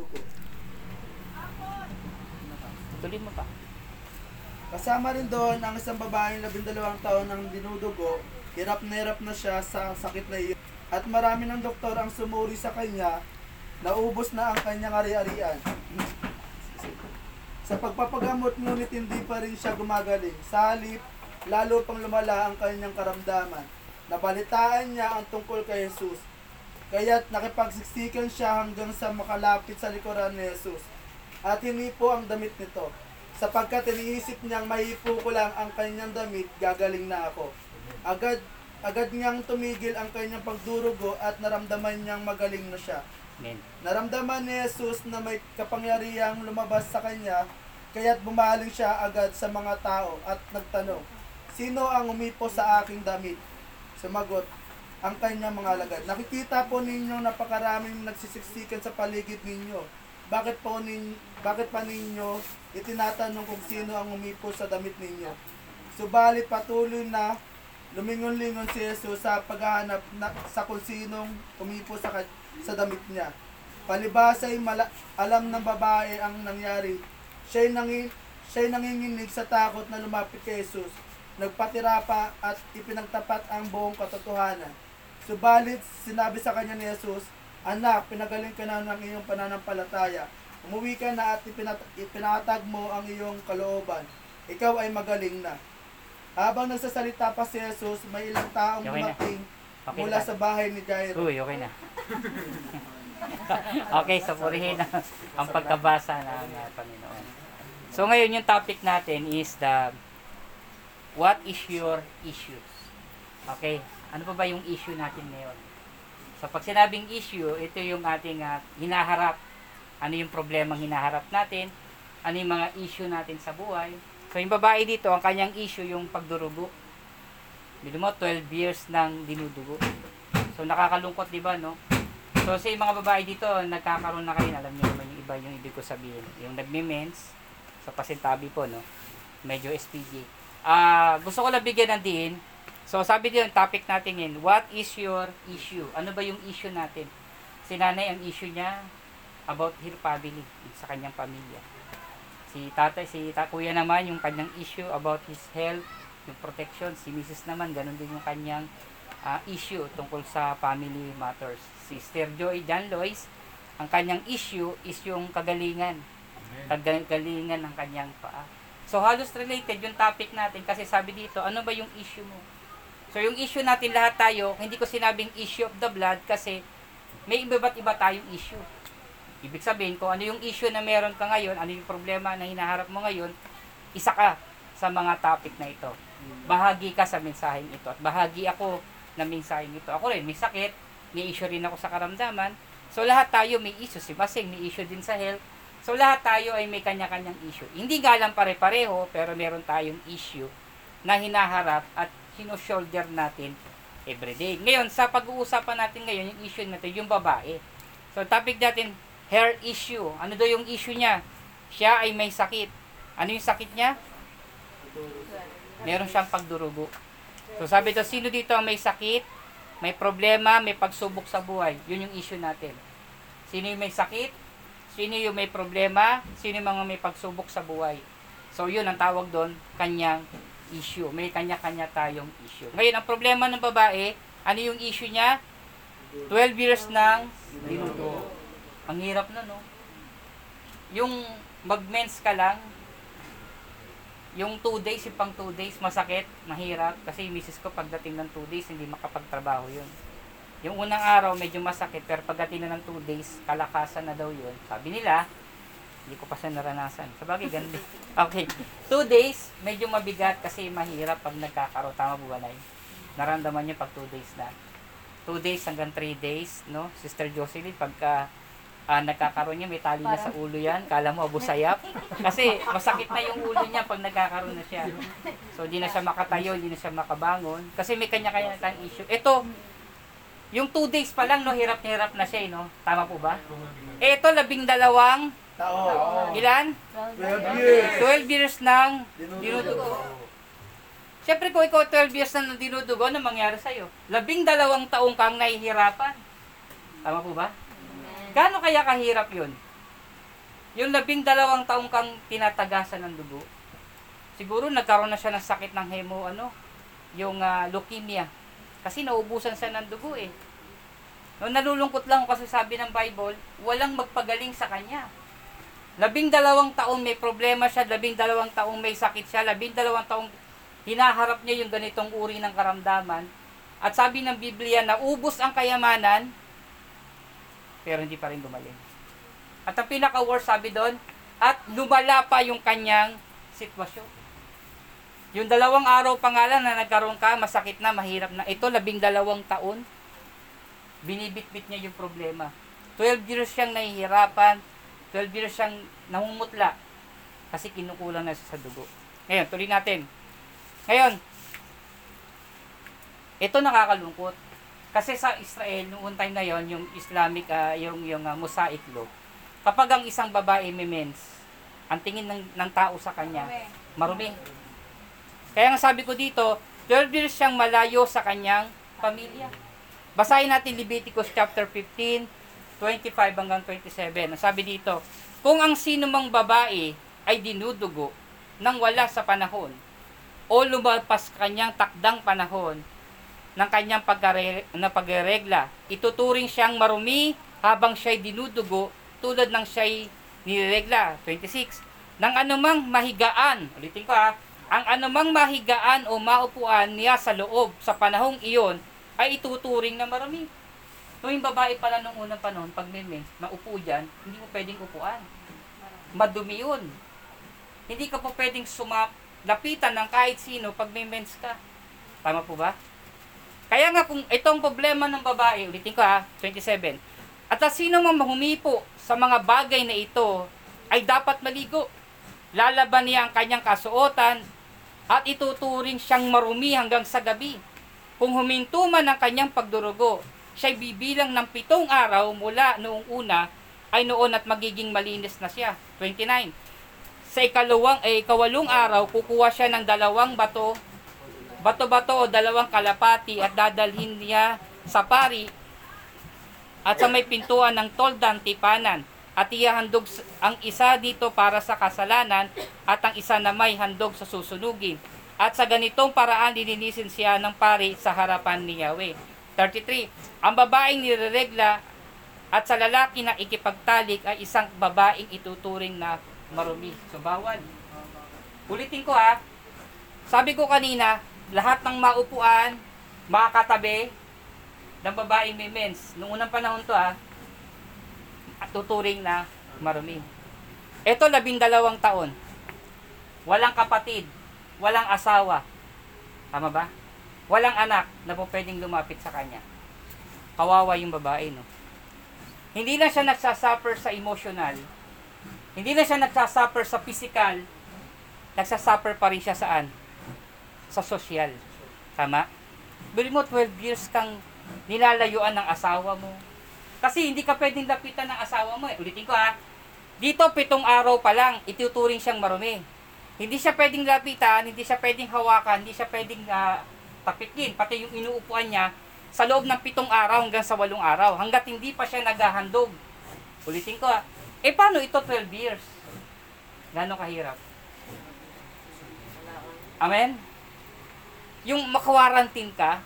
dinudugo. Tuloy mo pa. Kasama rin doon ang isang babaeng labindalawang taon ng dinudugo, hirap na hirap na siya sa sakit na iyon. At marami ng doktor ang sumuri sa kanya, naubos na ang kanyang ari-arian. Sa pagpapagamot ngunit hindi pa rin siya gumagaling. Sa halip, lalo pang lumala ang kanyang karamdaman. Nabalitaan niya ang tungkol kay Jesus. Kaya't nakipagsiksikan siya hanggang sa makalapit sa likuran ni Jesus. At hinipo ang damit nito. Sapagkat iniisip niyang mahipo ko lang ang kanyang damit, gagaling na ako. Agad, agad niyang tumigil ang kanyang pagdurugo at naramdaman niyang magaling na siya. Amen. Naramdaman ni Jesus na may kapangyarihang lumabas sa kanya, kaya't bumaling siya agad sa mga tao at nagtanong, Sino ang umipo sa aking damit? Sumagot, ang kanyang mga alagad. Nakikita po ninyo napakaraming nagsisiksikan sa paligid ninyo. Bakit po nin, bakit pa ninyo itinatanong kung sino ang umipo sa damit ninyo? Subalit patuloy na lumingon-lingon si Jesus sa paghahanap na, sa kung sinong umipo sa, sa damit niya. Palibasay mala, alam ng babae ang nangyari. Siya'y, nangi, siya'y nanginginig sa takot na lumapit kay Jesus. Nagpatira pa at ipinagtapat ang buong katotohanan. Subalit sinabi sa kanya ni Jesus, Anak, pinagaling ka na ng iyong pananampalataya. Umuwi ka na at ipinat- ipinatag mo ang iyong kalooban. Ikaw ay magaling na. Habang nagsasalita pa si Jesus, may ilang taong Okay na. dumating Okay mula na. sa bahay ni Jairo. Uy, okay na. okay, so purihin ang, ang pagkabasa ng uh, Panginoon. So ngayon yung topic natin is the what is your issues? Okay, ano pa ba yung issue natin ngayon? So pag sinabing issue, ito yung ating uh, hinaharap. Ano yung problema hinaharap natin? Ano yung mga issue natin sa buhay? So yung babae dito, ang kanyang issue yung pagdurugo. Bili mo, 12 years ng dinudugo. So nakakalungkot, di ba, no? So sa mga babae dito, nagkakaroon na kayo, alam niyo naman yung iba yung ibig ko sabihin. Yung nagme-mens, sa pasintabi po, no? Medyo SPG. Ah, gusto ko lang bigyan ng diin. So sabi din yung topic natin ngayon, what is your issue? Ano ba yung issue natin? Si nanay, ang issue niya about her family, sa kanyang pamilya. Si tatay, si ta kuya naman, yung kanyang issue about his health, yung protection. Si Mrs. naman, ganun din yung kanyang ah, issue tungkol sa family matters. Si Sister Joy Dan Lois, ang kanyang issue is yung kagalingan. Kagalingan ng kanyang paa. So halos related yung topic natin kasi sabi dito, ano ba yung issue mo? So yung issue natin lahat tayo, hindi ko sinabing issue of the blood kasi may iba't iba tayong issue. Ibig sabihin kung ano yung issue na meron ka ngayon, ano yung problema na hinaharap mo ngayon, isa ka sa mga topic na ito. Bahagi ka sa mensaheng ito at bahagi ako ng mensaheng ito. Ako rin, may sakit, may issue rin ako sa karamdaman. So lahat tayo may issue. Si Basing may issue din sa health. So lahat tayo ay may kanya-kanyang issue. Hindi nga lang pare-pareho, pero meron tayong issue na hinaharap at sino-shoulder natin everyday. Ngayon, sa pag-uusapan natin ngayon, yung issue natin, yung babae. So topic natin, hair issue. Ano daw yung issue niya? Siya ay may sakit. Ano yung sakit niya? Meron siyang pagdurugo. So sabi to, sino dito ang may sakit, may problema, may pagsubok sa buhay? Yun yung issue natin. Sino yung may sakit? Sino yung may problema? Sino yung mga may pagsubok sa buhay? So yun ang tawag doon, kanyang issue. May kanya-kanya tayong issue. Ngayon, ang problema ng babae, ano yung issue niya? 12 years ng dinudugo. Ang hirap na, no? Yung mag-mens ka lang, yung 2 days, yung pang 2 days, masakit, mahirap. Kasi yung misis ko, pagdating ng 2 days, hindi makapagtrabaho yun. Yung unang araw, medyo masakit, pero pagdating na ng 2 days, kalakasan na daw yun. Sabi nila, hindi ko pa siya naranasan. Sa bagay, ganun din. Okay. 2 days, medyo mabigat kasi mahirap pag nagkakaroon. Tama Nay? Naramdaman niyo pag 2 days na. 2 days hanggang 3 days, no? Sister Jocelyn, pagka ah, nagkakaroon niya, may tali na sa ulo yan. Kala mo, abusayap. Kasi masakit na yung ulo niya pag nagkakaroon na siya. So, di na siya makatayo, di na siya makabangon. Kasi may kanya-kanya tayong issue. Ito, yung 2 days pa lang, no, hirap na hirap na siya, eh, no? Tama po ba? Ito, labing dalawang, Tao. ilan? 12 years. 12 years ng dinudugo. Siyempre, kung ikaw 12 years na dinudugo, ano mangyari sa'yo? Labing dalawang taong kang nahihirapan. Tama po ba? Gaano kaya kahirap yun? yung labing dalawang taong kang tinatagasan ng dugo, siguro nagkaroon na siya ng sakit ng hemo, ano, yung ah, leukemia. Kasi naubusan siya ng dugo eh. No, nalulungkot lang kasi sabi ng Bible, walang magpagaling sa kanya. Labing dalawang taon may problema siya, labing dalawang taong may sakit siya, labing dalawang taong hinaharap niya yung ganitong uri ng karamdaman. At sabi ng Biblia na ubos ang kayamanan, pero hindi pa rin gumaling. At ang pinaka-worst sabi doon, at lumala pa yung kanyang sitwasyon. Yung dalawang araw pa nga lang na nagkaroon ka, masakit na, mahirap na. Ito, labing dalawang taon, binibitbit niya yung problema. 12 years siyang nahihirapan, 12 years siyang namumutla kasi kinukulang na siya sa dugo. Ngayon, tuloy natin. Ngayon, ito nakakalungkot. Kasi sa Israel, noong time na yon yung Islamic, ah, yung, yung ah, Mosaic law, kapag ang isang babae may mens, ang tingin ng, ng tao sa kanya, marumi. Kaya nga sabi ko dito, 12 years siyang malayo sa kanyang pamilya. Basahin natin Leviticus chapter 15, 25 hanggang 27. Ang sabi dito, kung ang sino mang babae ay dinudugo nang wala sa panahon o lumalpas kanyang takdang panahon ng kanyang na pagregla, ituturing siyang marumi habang siya'y dinudugo tulad ng siya'y niregla. 26. Nang anumang mahigaan, ulitin ko ha, ang anumang mahigaan o maupuan niya sa loob sa panahong iyon ay ituturing na marumi. Kung yung babae pala nung unang panahon, pag mens, maupo dyan, hindi mo pwedeng upuan. Madumi yun. Hindi ka po pwedeng sumap, lapitan ng kahit sino pag may mens ka. Tama po ba? Kaya nga kung itong problema ng babae, ulitin ko ha, 27. At sino mang humipo sa mga bagay na ito ay dapat maligo. Lalaban niya ang kanyang kasuotan at ituturing siyang marumi hanggang sa gabi. Kung huminto man ang kanyang pagdurugo, siya'y bibilang ng pitong araw mula noong una ay noon at magiging malinis na siya. 29. Sa ikalawang, eh, ikawalong araw, kukuha siya ng dalawang bato bato-bato o dalawang kalapati at dadalhin niya sa pari at sa may pintuan ng toldan tipanan at ihahandog ang isa dito para sa kasalanan at ang isa na may handog sa susunugin. At sa ganitong paraan lilinisin siya ng pari sa harapan ni Yahweh. 33. Ang babaeng nireregla at sa lalaki na ikipagtalik ay isang babaeng ituturing na marumi. So bawal. Ulitin ko ha. Sabi ko kanina, lahat ng maupuan, makakatabi ng babaeng may mens. Noong unang panahon to ha, tuturing na marumi. Ito labing dalawang taon. Walang kapatid, walang asawa. Tama ba? Walang anak na po pwedeng lumapit sa kanya. Kawawa yung babae, no? Hindi lang siya nagsasuffer sa emotional. Hindi lang siya nagsasuffer sa physical. Nagsasuffer pa rin siya saan? Sa social. Tama? Bili mo 12 years kang nilalayuan ng asawa mo. Kasi hindi ka pwedeng lapitan ng asawa mo. Eh. Ulitin ko ha. Dito, pitong araw pa lang, ituturing siyang marumi. Hindi siya pwedeng lapitan, hindi siya pwedeng hawakan, hindi siya pwedeng uh, tapikin. Pati yung inuupuan niya, sa loob ng pitong araw hanggang sa walong araw. Hanggat hindi pa siya naghahandog. Ulitin ko ha. Eh, paano ito 12 years? Gano'ng kahirap? Amen? Yung makwarantin ka,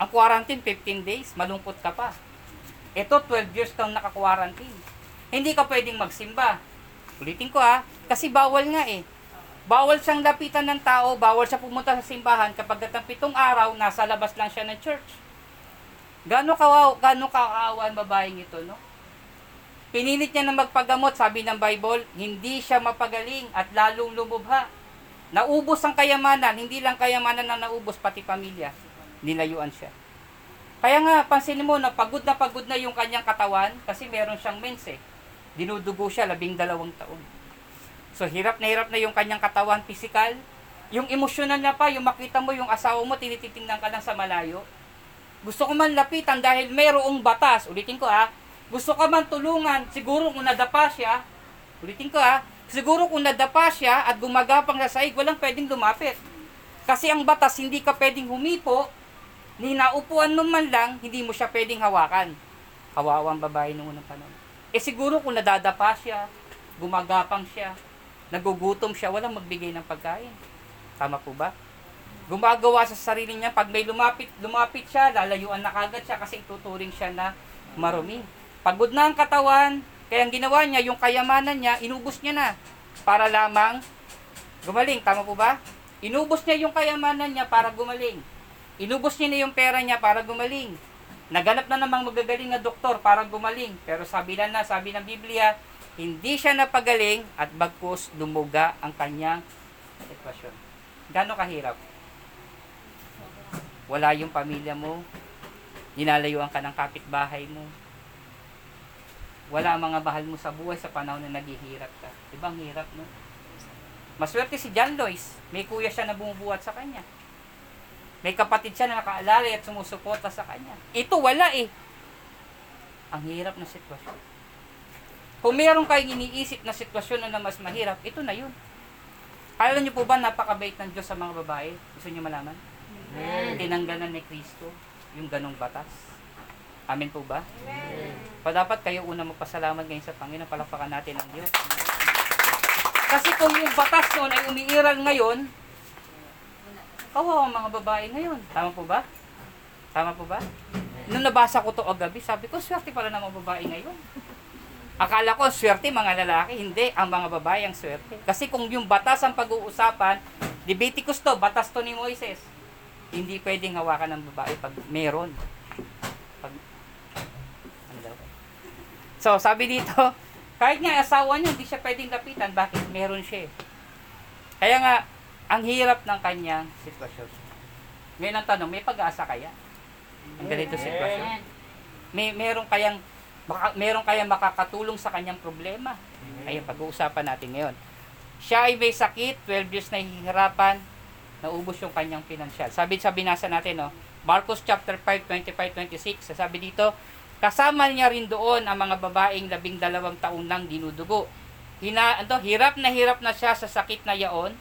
ang quarantine 15 days, malungkot ka pa. Ito 12 years kang naka-quarantine. Hindi ka pwedeng magsimba. Ulitin ko ha, kasi bawal nga eh. Bawal siyang lapitan ng tao, bawal siya pumunta sa simbahan kapag ng pitong araw, nasa labas lang siya ng church. Gano'ng kawaw, gano'ng kakaawa ang babaeng ito, no? Pinilit niya na magpagamot, sabi ng Bible, hindi siya mapagaling at lalong lumubha. Naubos ang kayamanan, hindi lang kayamanan na naubos, pati pamilya. Nilayuan siya. Kaya nga, pansinin mo na pagod na pagod na yung kanyang katawan kasi meron siyang mens eh. Dinudugo siya labing dalawang taon. So, hirap na hirap na yung kanyang katawan physical. Yung emosyonal na pa, yung makita mo yung asawa mo, tinititingnan ka lang sa malayo. Gusto ko man lapitan dahil mayroong batas. Ulitin ko ha. Gusto ka man tulungan, siguro kung nadapa siya, ulitin ko ha, siguro kung nadapa siya at gumagapang sa saig, walang pwedeng lumapit. Kasi ang batas, hindi ka pwedeng humipo, ni naupuan mo man lang, hindi mo siya pwedeng hawakan. Kawawang babae nung unang panahon. Eh siguro kung nadadapa siya, gumagapang siya, nagugutom siya, walang magbigay ng pagkain. Tama po ba? Gumagawa sa sarili niya, pag may lumapit, lumapit siya, lalayuan na kagad siya kasi ituturing siya na marumi. Pagod na ang katawan, kaya ang ginawa niya, yung kayamanan niya, inubos niya na para lamang gumaling. Tama po ba? Inubos niya yung kayamanan niya para gumaling. Inubos niya na yung pera niya para gumaling. Naganap na namang magagaling na doktor para gumaling. Pero sabi na na, sabi ng Biblia, hindi siya napagaling at bagkus lumuga ang kanyang sitwasyon. Gano'ng kahirap? Wala yung pamilya mo, nilalayuan ka ng kapitbahay mo, wala ang mga bahal mo sa buhay sa panahon na naghihirap ka. Ibang hirap, no? Maswerte si John Lois. May kuya siya na bumubuhat sa kanya. May kapatid siya na nakaalala at sumusuporta sa kanya. Ito wala eh. Ang hirap na sitwasyon. Kung meron kayong iniisip na sitwasyon na mas mahirap, ito na yun. Kala niyo po ba napakabait ng Diyos sa mga babae? Gusto niyo malaman? Tinanggalan ni Kristo yung ganong batas. Amen po ba? Pa dapat kayo una magpasalamat ngayon sa Panginoon, palakpakan natin ang Diyos. Kasi kung yung batas noon ay umiiral ngayon, kawawa ang mga babae ngayon. Tama po ba? Tama po ba? Nung nabasa ko to agabi, sabi ko, swerte pala ng mga babae ngayon. Akala ko, swerte mga lalaki. Hindi, ang mga babae ang swerte. Kasi kung yung batas ang pag-uusapan, Leviticus to, batas to ni Moises. Hindi pwedeng hawakan ng babae pag meron. Pag? So, sabi dito, kahit nga asawa niya, hindi siya pwedeng lapitan. Bakit? Meron siya eh. Kaya nga, ang hirap ng kanyang sitwasyon. Ngayon ang tanong, may pag-asa kaya? Ang ganito sitwasyon. May meron kayang baka, meron kayang makakatulong sa kanyang problema? Ayun, pag-uusapan natin ngayon. Siya ay may sakit, 12 years na hihirapan, naubos yung kanyang pinansyal. Sabi sa binasa natin, no? Marcos chapter 5, 25-26, sabi dito, kasama niya rin doon ang mga babaeng labing dalawang taong nang dinudugo. Hina, ano, hirap na hirap na siya sa sakit na yaon,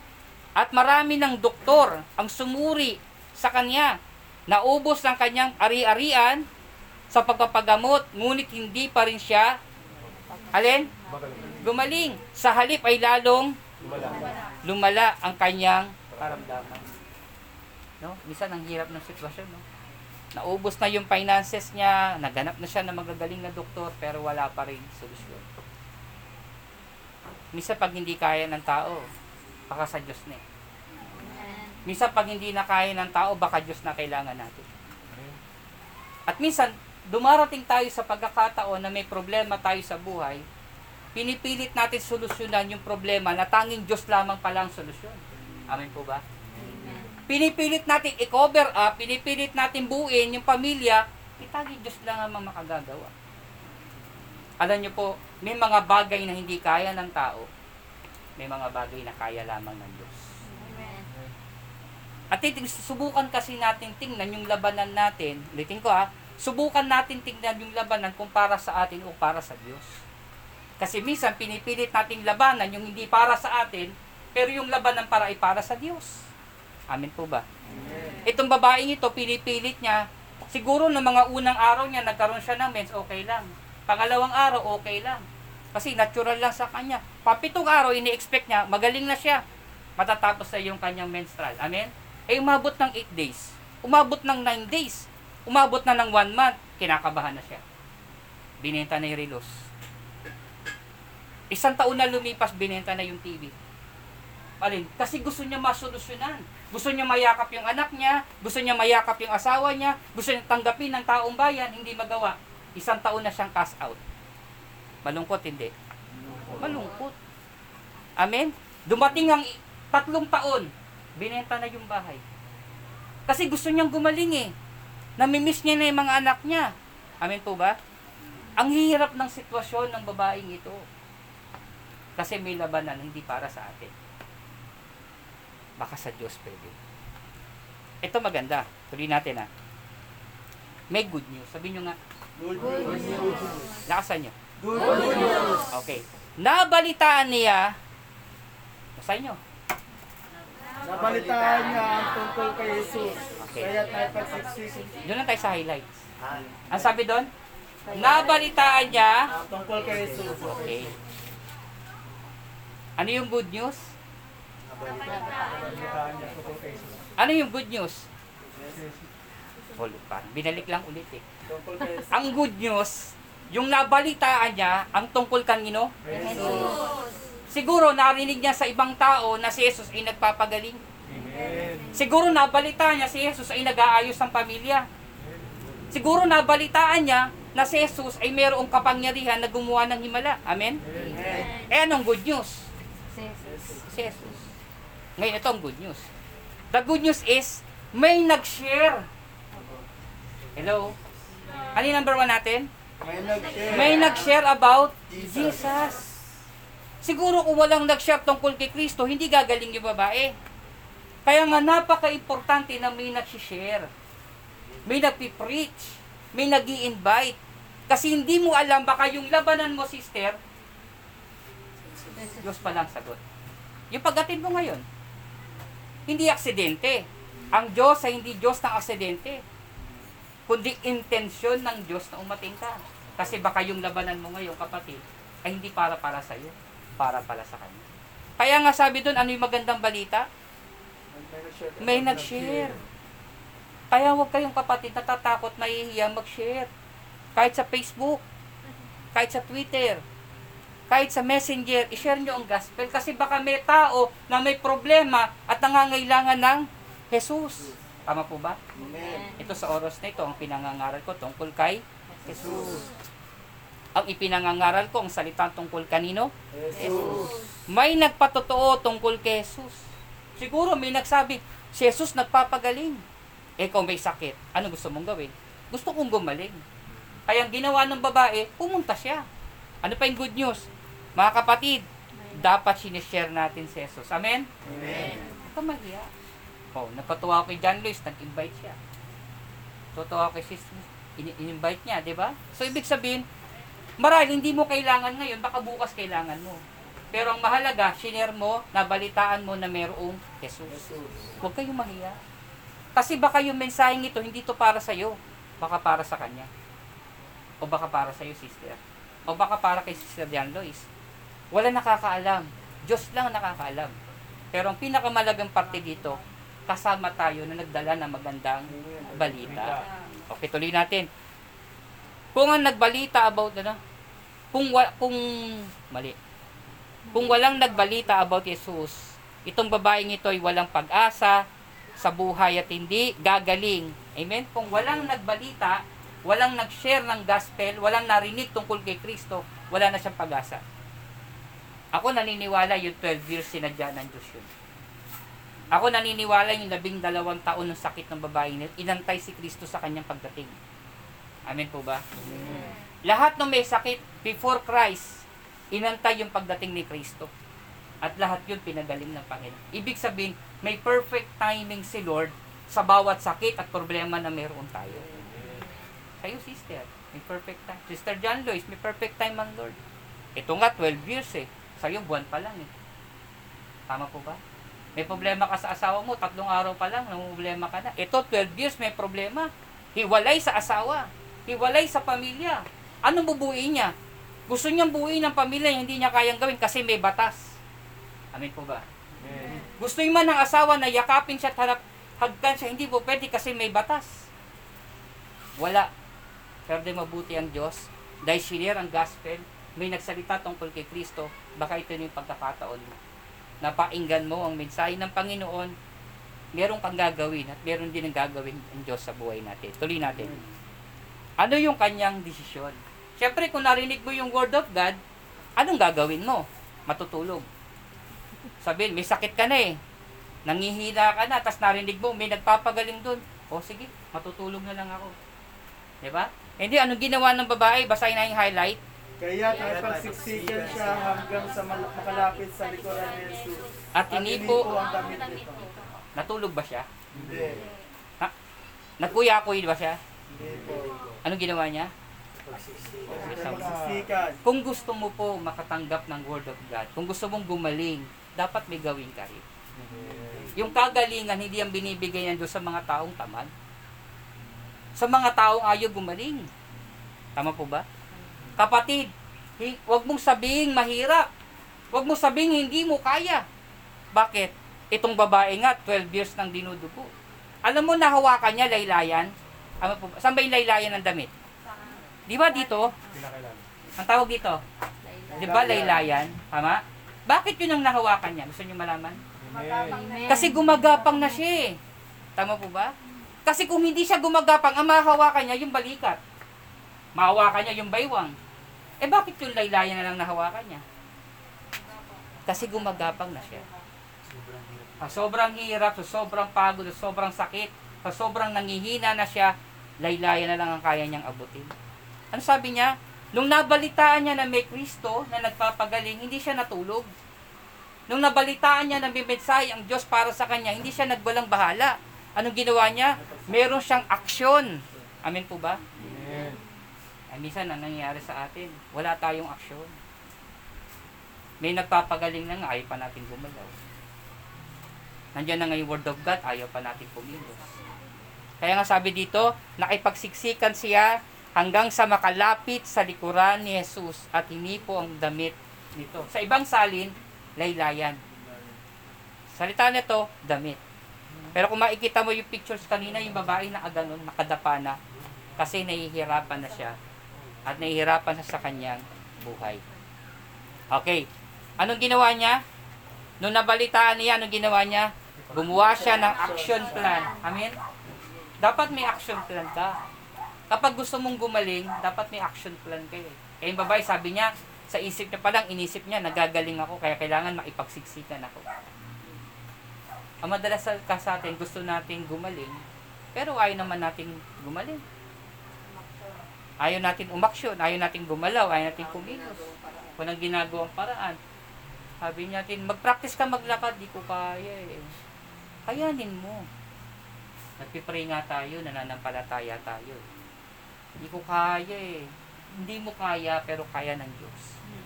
at marami ng doktor ang sumuri sa kanya. Naubos ng kanyang ari-arian sa pagpapagamot, ngunit hindi pa rin siya, alin? Gumaling. Sa halip ay lalong lumala ang kanyang karamdaman. No? Minsan ang hirap ng sitwasyon, no? Naubos na yung finances niya, naganap na siya na magagaling na doktor, pero wala pa rin solusyon. Minsan pag hindi kaya ng tao, baka sa Diyos na eh. Minsan pag hindi na kaya ng tao, baka Diyos na kailangan natin. At minsan, dumarating tayo sa pagkakataon na may problema tayo sa buhay, pinipilit natin solusyonan yung problema na tanging Diyos lamang pala ang solusyon. Amen po ba? Pinipilit natin i-cover up, pinipilit natin buuin yung pamilya, itagi Diyos lang ang makagagawa. Alam niyo po, may mga bagay na hindi kaya ng tao, may mga bagay na kaya lamang ng Diyos. At titig, subukan kasi natin tingnan yung labanan natin. Ulitin ko ha, subukan natin tingnan yung labanan kung para sa atin o para sa Diyos. Kasi minsan pinipilit nating labanan yung hindi para sa atin, pero yung labanan para ay para sa Diyos. Amen po ba? Itong babaeng ito, pinipilit niya, siguro ng mga unang araw niya, nagkaroon siya ng mens, okay lang. Pangalawang araw, okay lang. Kasi natural lang sa kanya. Papitong araw, ini-expect niya, magaling na siya. Matatapos na yung kanyang menstrual. Amen? Eh, umabot ng 8 days. Umabot ng 9 days. Umabot na ng 1 month. Kinakabahan na siya. Binenta na yung relos. Isang taon na lumipas, binenta na yung TV. Alin? Kasi gusto niya masolusyonan. Gusto niya mayakap yung anak niya, gusto niya mayakap yung asawa niya, gusto niya tanggapin ng taong bayan, hindi magawa. Isang taon na siyang cash out. Malungkot, hindi? Malungkot. Amen? Dumating ang tatlong taon, binenta na yung bahay. Kasi gusto niyang gumaling eh. Namimiss niya na yung mga anak niya. Amen po ba? Ang hirap ng sitwasyon ng babaeng ito. Kasi may labanan hindi para sa atin. Baka sa Diyos pwede. Ito maganda. Tuloy natin ha. May good news. Sabihin nyo nga. Good news. Lakasan nyo. Good news. Okay. Nabalitaan niya. Basahin nyo. Nabalitaan niya ang tungkol kay Jesus. Okay. Doon lang tayo sa highlights. Ang sabi doon? Nabalitaan niya. ang tungkol kay Jesus. Okay. Ano yung good news? Ano yung good news? Pa. Binalik lang ulit eh. Ang good news, yung nabalitaan niya, ang tungkol kanino? Siguro narinig niya sa ibang tao na si Jesus ay nagpapagaling. Siguro nabalitaan niya si Jesus ay nag-aayos ng pamilya. Siguro nabalitaan niya na si Jesus ay mayroong kapangyarihan na gumawa ng himala. Amen? Eh anong good news? Si Jesus. Ngayon ito ang good news. The good news is, may nag-share. Hello? Ano yung number one natin? may nag-share. May nag-share about Jesus. Siguro kung walang nag-share tungkol kay Kristo, hindi gagaling yung babae. Kaya nga napaka-importante na may nag-share. May nagpi-preach. May nag invite Kasi hindi mo alam, baka yung labanan mo, sister, Diyos pa lang sagot. Yung pagdating mo ngayon, hindi aksidente. Ang Diyos ay hindi Diyos ng aksidente. Kundi intensyon ng Diyos na umating ka. Kasi baka yung labanan mo ngayon, kapatid, ay hindi para para sa iyo, para pala sa Kanya. Kaya nga sabi doon, ano yung magandang balita? May nag-share. Kaya huwag kayong kapatid natatakot, mahihiyang mag-share. Kahit sa Facebook, kahit sa Twitter, kahit sa Messenger, i-share nyo ang gospel. Kasi baka may tao na may problema at nangangailangan ng Jesus. Tama po ba? Amen. Ito sa oras na ito, ang pinangangaral ko tungkol kay Jesus. Ang ipinangangaral ko, ang salita tungkol kanino? Jesus. May nagpatotoo tungkol kay Jesus. Siguro may nagsabi, si Jesus nagpapagaling. Ikaw may sakit. Ano gusto mong gawin? Gusto kong gumaling. Kaya ang ginawa ng babae, pumunta siya. Ano pa yung good news? Mga kapatid, dapat sinishare natin si Jesus. Amen? Amen. Ka mahiya. Oh, napatuwa ako kay John Lewis, nag-invite siya. Totoo ako kay Sis, in- in-invite niya, di ba? So, ibig sabihin, marahil hindi mo kailangan ngayon, baka bukas kailangan mo. Pero ang mahalaga, shinare mo, nabalitaan mo na mayroong Jesus. Huwag kayong mahiya. Kasi baka yung mensaheng ito, hindi to para sa'yo. Baka para sa kanya. O baka para sa'yo, sister. O baka para kay Sister Jan Lois. Wala nakakaalam. Diyos lang ang nakakaalam. Pero ang pinakamalagang parte dito, kasama tayo na nagdala ng magandang balita. Okay, tuloy natin. Kung ang nagbalita about ano, kung kung mali. Kung walang nagbalita about Jesus, itong babaeng ito ay walang pag-asa sa buhay at hindi gagaling. Amen? Kung walang nagbalita, walang nag-share ng gospel, walang narinig tungkol kay Kristo, wala na siyang pag-asa. Ako naniniwala yung 12 years sinadya ng Diyos yun. Ako naniniwala yung labing dalawang taon ng sakit ng babae niya, inantay si Kristo sa kanyang pagdating. Amen po ba? Lahat ng may sakit before Christ, inantay yung pagdating ni Kristo. At lahat yun pinagaling ng Panginoon. Ibig sabihin, may perfect timing si Lord sa bawat sakit at problema na meron tayo. Kayo, sister, may perfect time. Sister John Lois, may perfect time ang Lord. Ito nga, 12 years eh. Sa'yo, buwan pa lang eh. Tama po ba? May problema ka sa asawa mo, tatlong araw pa lang, problema ka na. Ito, 12 years, may problema. Hiwalay sa asawa. Hiwalay sa pamilya. Anong bubuin niya? Gusto niyang buuin ng pamilya, hindi niya kayang gawin kasi may batas. Amin po ba? Gusto niya man ng asawa na yakapin siya at harap, hagkan siya, hindi po pwede kasi may batas. Wala. Pero di mabuti ang Diyos, dahil sinir ang gospel, may nagsalita tungkol kay Kristo, baka ito na yung pagkakataon mo. Napainggan mo ang mensahe ng Panginoon, meron kang gagawin at meron din ang gagawin ang Diyos sa buhay natin. Tuloy natin. Ano yung kanyang desisyon? Siyempre, kung narinig mo yung word of God, anong gagawin mo? Matutulog. Sabihin, may sakit ka na eh. Nangihina ka na, tapos narinig mo, may nagpapagaling doon. O sige, matutulog na lang ako. Di ba? Hindi, anong ginawa ng babae? Basahin na yung highlight. Kaya nakipagsiksikan siya hanggang sa makalapit sa likuran ni Jesus. At tinipo, ang damit nito. natulog ba siya? Hindi. Nagkuyakoy ba siya? Hindi po. Anong ginawa niya? Pagsiksikan. Kung gusto mo po makatanggap ng Word of God, kung gusto mong gumaling, dapat may gawin ka rin. Yung kagalingan, hindi ang binibigay ng Diyos sa mga taong tamad. Sa mga taong ayaw gumaling. Tama po ba? Kapatid, huwag mong sabihing mahirap. Huwag mo sabihin hindi mo kaya. Bakit? Itong babae nga, 12 years nang dinudugo. Alam mo, nahawakan niya, laylayan. Ano po, saan ba yung laylayan ng damit? Di ba dito? Ang tawag dito? Di ba laylayan? Tama? Bakit yun ang nahawakan niya? Gusto niyo malaman? Kasi gumagapang na siya eh. Tama po ba? Kasi kung hindi siya gumagapang, ang mahawakan niya yung balikat. Mahawakan niya yung baywang. Eh bakit yung laylayan na lang nahawakan niya? Kasi gumagapang na siya. Sa sobrang hirap, sa sobrang pagod, sa sobrang sakit, sa sobrang nangihina na siya, laylayan na lang ang kaya niyang abutin. Ano sabi niya? Nung nabalitaan niya na may Kristo na nagpapagaling, hindi siya natulog. Nung nabalitaan niya na may mensahe ang Diyos para sa kanya, hindi siya nagbalang bahala. Anong ginawa niya? Meron siyang aksyon. Amen po ba? Ay, minsan ang nangyayari sa atin, wala tayong aksyon. May nagpapagaling na nga, ayaw pa natin gumalaw. Nandiyan na nga yung word of God, ayaw pa natin pumilos. Kaya nga sabi dito, nakipagsiksikan siya hanggang sa makalapit sa likuran ni Jesus at hinipo ang damit nito. Sa ibang salin, laylayan. Salita nito, damit. Pero kung makikita mo yung pictures kanina, yung babae na aganon, nakadapa na, kasi nahihirapan na siya at nahihirapan na sa kanyang buhay. Okay. Anong ginawa niya? Nung nabalitaan niya, anong ginawa niya? Gumawa siya ng action plan. Amen? Dapat may action plan ka. Kapag gusto mong gumaling, dapat may action plan kayo. eh. Kaya yung babae, sabi niya, sa isip niya pa lang, inisip niya, nagagaling ako, kaya kailangan maipagsiksikan ako. Ang madalas ka sa atin, gusto nating gumaling, pero ayaw naman nating gumaling. Ayaw natin umaksyon, ayaw natin gumalaw, ayaw natin kumilos. Walang ginagawang paraan. Sabi natin, mag-practice ka maglakad, di ko kaya eh. Kayanin mo. Nagpipray nga tayo, nananampalataya tayo. Hindi ko kaya eh. Hindi mo kaya, pero kaya ng Diyos.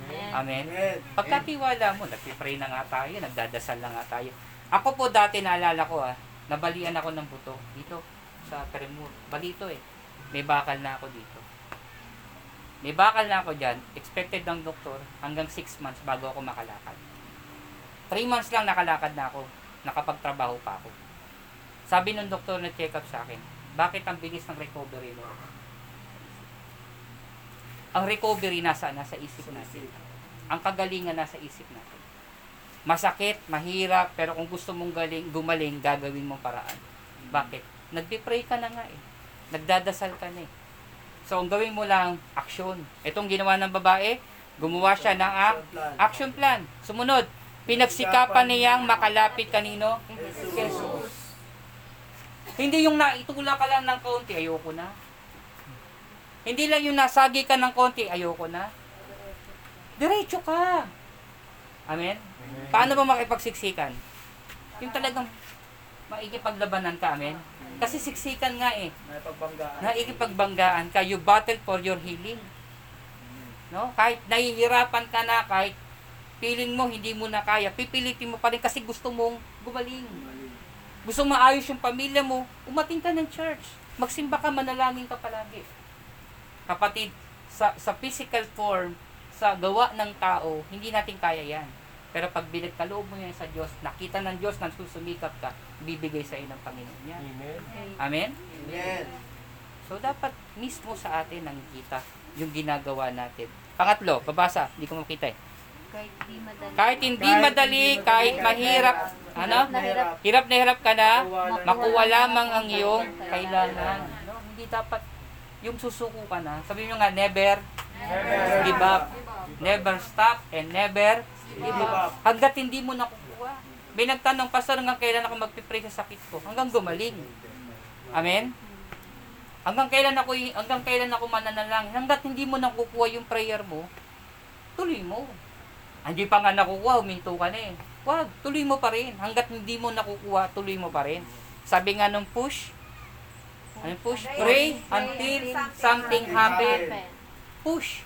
Amen? Amen. Pagkatiwala mo, nagpipray na nga tayo, nagdadasal na nga tayo. Ako po dati, naalala ko ah, nabalian ako ng buto dito sa Tremur. Balito eh. May bakal na ako dito. May bakal na ako dyan. Expected ng doktor hanggang 6 months bago ako makalakad. 3 months lang nakalakad na ako. Nakapagtrabaho pa ako. Sabi ng doktor na check up sa akin, bakit ang bilis ng recovery mo? Ang recovery nasa nasa isip natin. Ang kagalingan nasa isip natin. Masakit, mahirap, pero kung gusto mong galing, gumaling, gagawin mong paraan. Bakit? Nagpe-pray ka na nga eh. Nagdadasal ka na eh. So, ang gawin mo lang, aksyon. Itong ginawa ng babae, gumawa siya ng action plan. Sumunod, pinagsikapan niyang makalapit kanino? Jesus. Hindi yung naitula ka lang ng kaunti, ayoko na. Hindi lang yung nasagi ka ng konti, ayoko na. Diretso ka. Amen? Paano ba makipagsiksikan? Yung talagang maikipaglabanan ka, amen? Kasi siksikan nga eh. May pagbanggaan. Naikipagbangaan ka, you battle for your healing. No? Kahit nahihirapan ka na, kahit feeling mo hindi mo na kaya, pipilitin mo pa rin kasi gusto mong gumaling. Gusto maayos yung pamilya mo, umating ka ng church. Magsimba ka, manalangin ka palagi. Kapatid, sa, sa physical form, sa gawa ng tao, hindi natin kaya yan. Pero pag binagkaloob mo yan sa Diyos, nakita ng Diyos na susumikap ka, bibigay sa iyo ng Panginoon yan. Amen? Amen. So, dapat mismo sa atin nakikita yung ginagawa natin. Pangatlo, babasa, hindi ko makita eh. Kahit di madali. Kahit hindi madali, hindi kahit kahit mahirap, ano? Mahirap. Hirap na hirap ka na, Makuha makuha lamang ang iyong kailangan. No? Hindi dapat yung susuko ka na. Sabi mo nga, never Never give up. Never stop and never give up. Hanggat hindi mo nakukuha. May nagtanong, Pastor, hanggang kailan ako magpipray sa sakit ko? Hanggang gumaling. Amen? Hanggang kailan ako hanggang kailan ako mananalangin? Hanggat hindi mo nakukuha yung prayer mo, tuloy mo. Hindi pa nga nakukuha, huminto ka na eh. Wag, tuloy mo pa rin. Hanggat hindi mo nakukuha, tuloy mo pa rin. Sabi nga nung push, ano push? Pray until something happen. Push.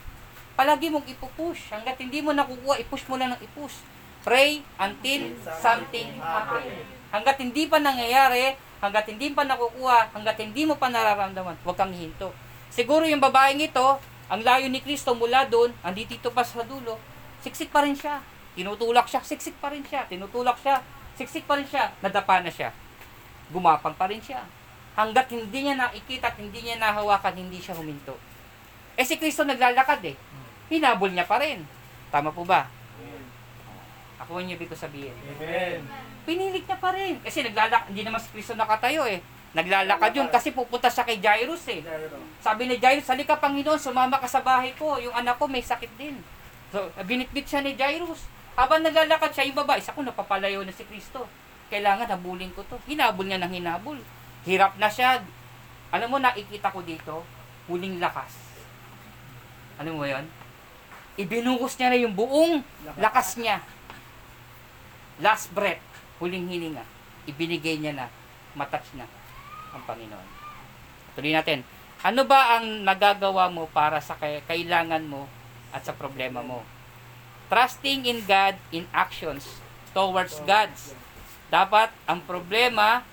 Palagi mong ipupush. Hanggat hindi mo nakukuha, ipush mo lang ng ipush. Pray until something happen. Hanggat hindi pa nangyayari, hanggat hindi pa nakukuha, hanggat hindi mo pa nararamdaman, huwag kang hinto. Siguro yung babaeng ito, ang layo ni Kristo mula doon, andito pa sa dulo, siksik pa rin siya. tinutulak siya, siksik pa rin siya, tinutulak siya, siksik pa rin siya, nadapa na siya. Gumapang pa rin siya. Hanggat hindi niya nakikita at hindi niya nahawakan, hindi siya huminto. Eh si Kristo naglalakad eh. Hinabol niya pa rin. Tama po ba? Ako ang ibig ko sabihin. Amen. Pinilit niya pa rin. Kasi naglalakad, hindi naman si Kristo nakatayo eh. Naglalakad yun kasi pupunta siya kay Jairus eh. Sabi ni Jairus, halika Panginoon, sumama ka sa bahay ko. Yung anak ko may sakit din. So, binitbit siya ni Jairus. Habang naglalakad siya, yung babae, isa ko napapalayo na si Kristo. Kailangan habulin ko to. Hinabol niya ng hinabol. Hirap na siya. Alam mo, nakikita ko dito, huling lakas. Alam mo yon? Ibinungos niya na yung buong lakas niya. Last breath, huling hininga. Ibinigay niya na, matouch na ang Panginoon. Tuloy natin. Ano ba ang nagagawa mo para sa kailangan mo at sa problema mo? Trusting in God in actions towards God's. Dapat ang problema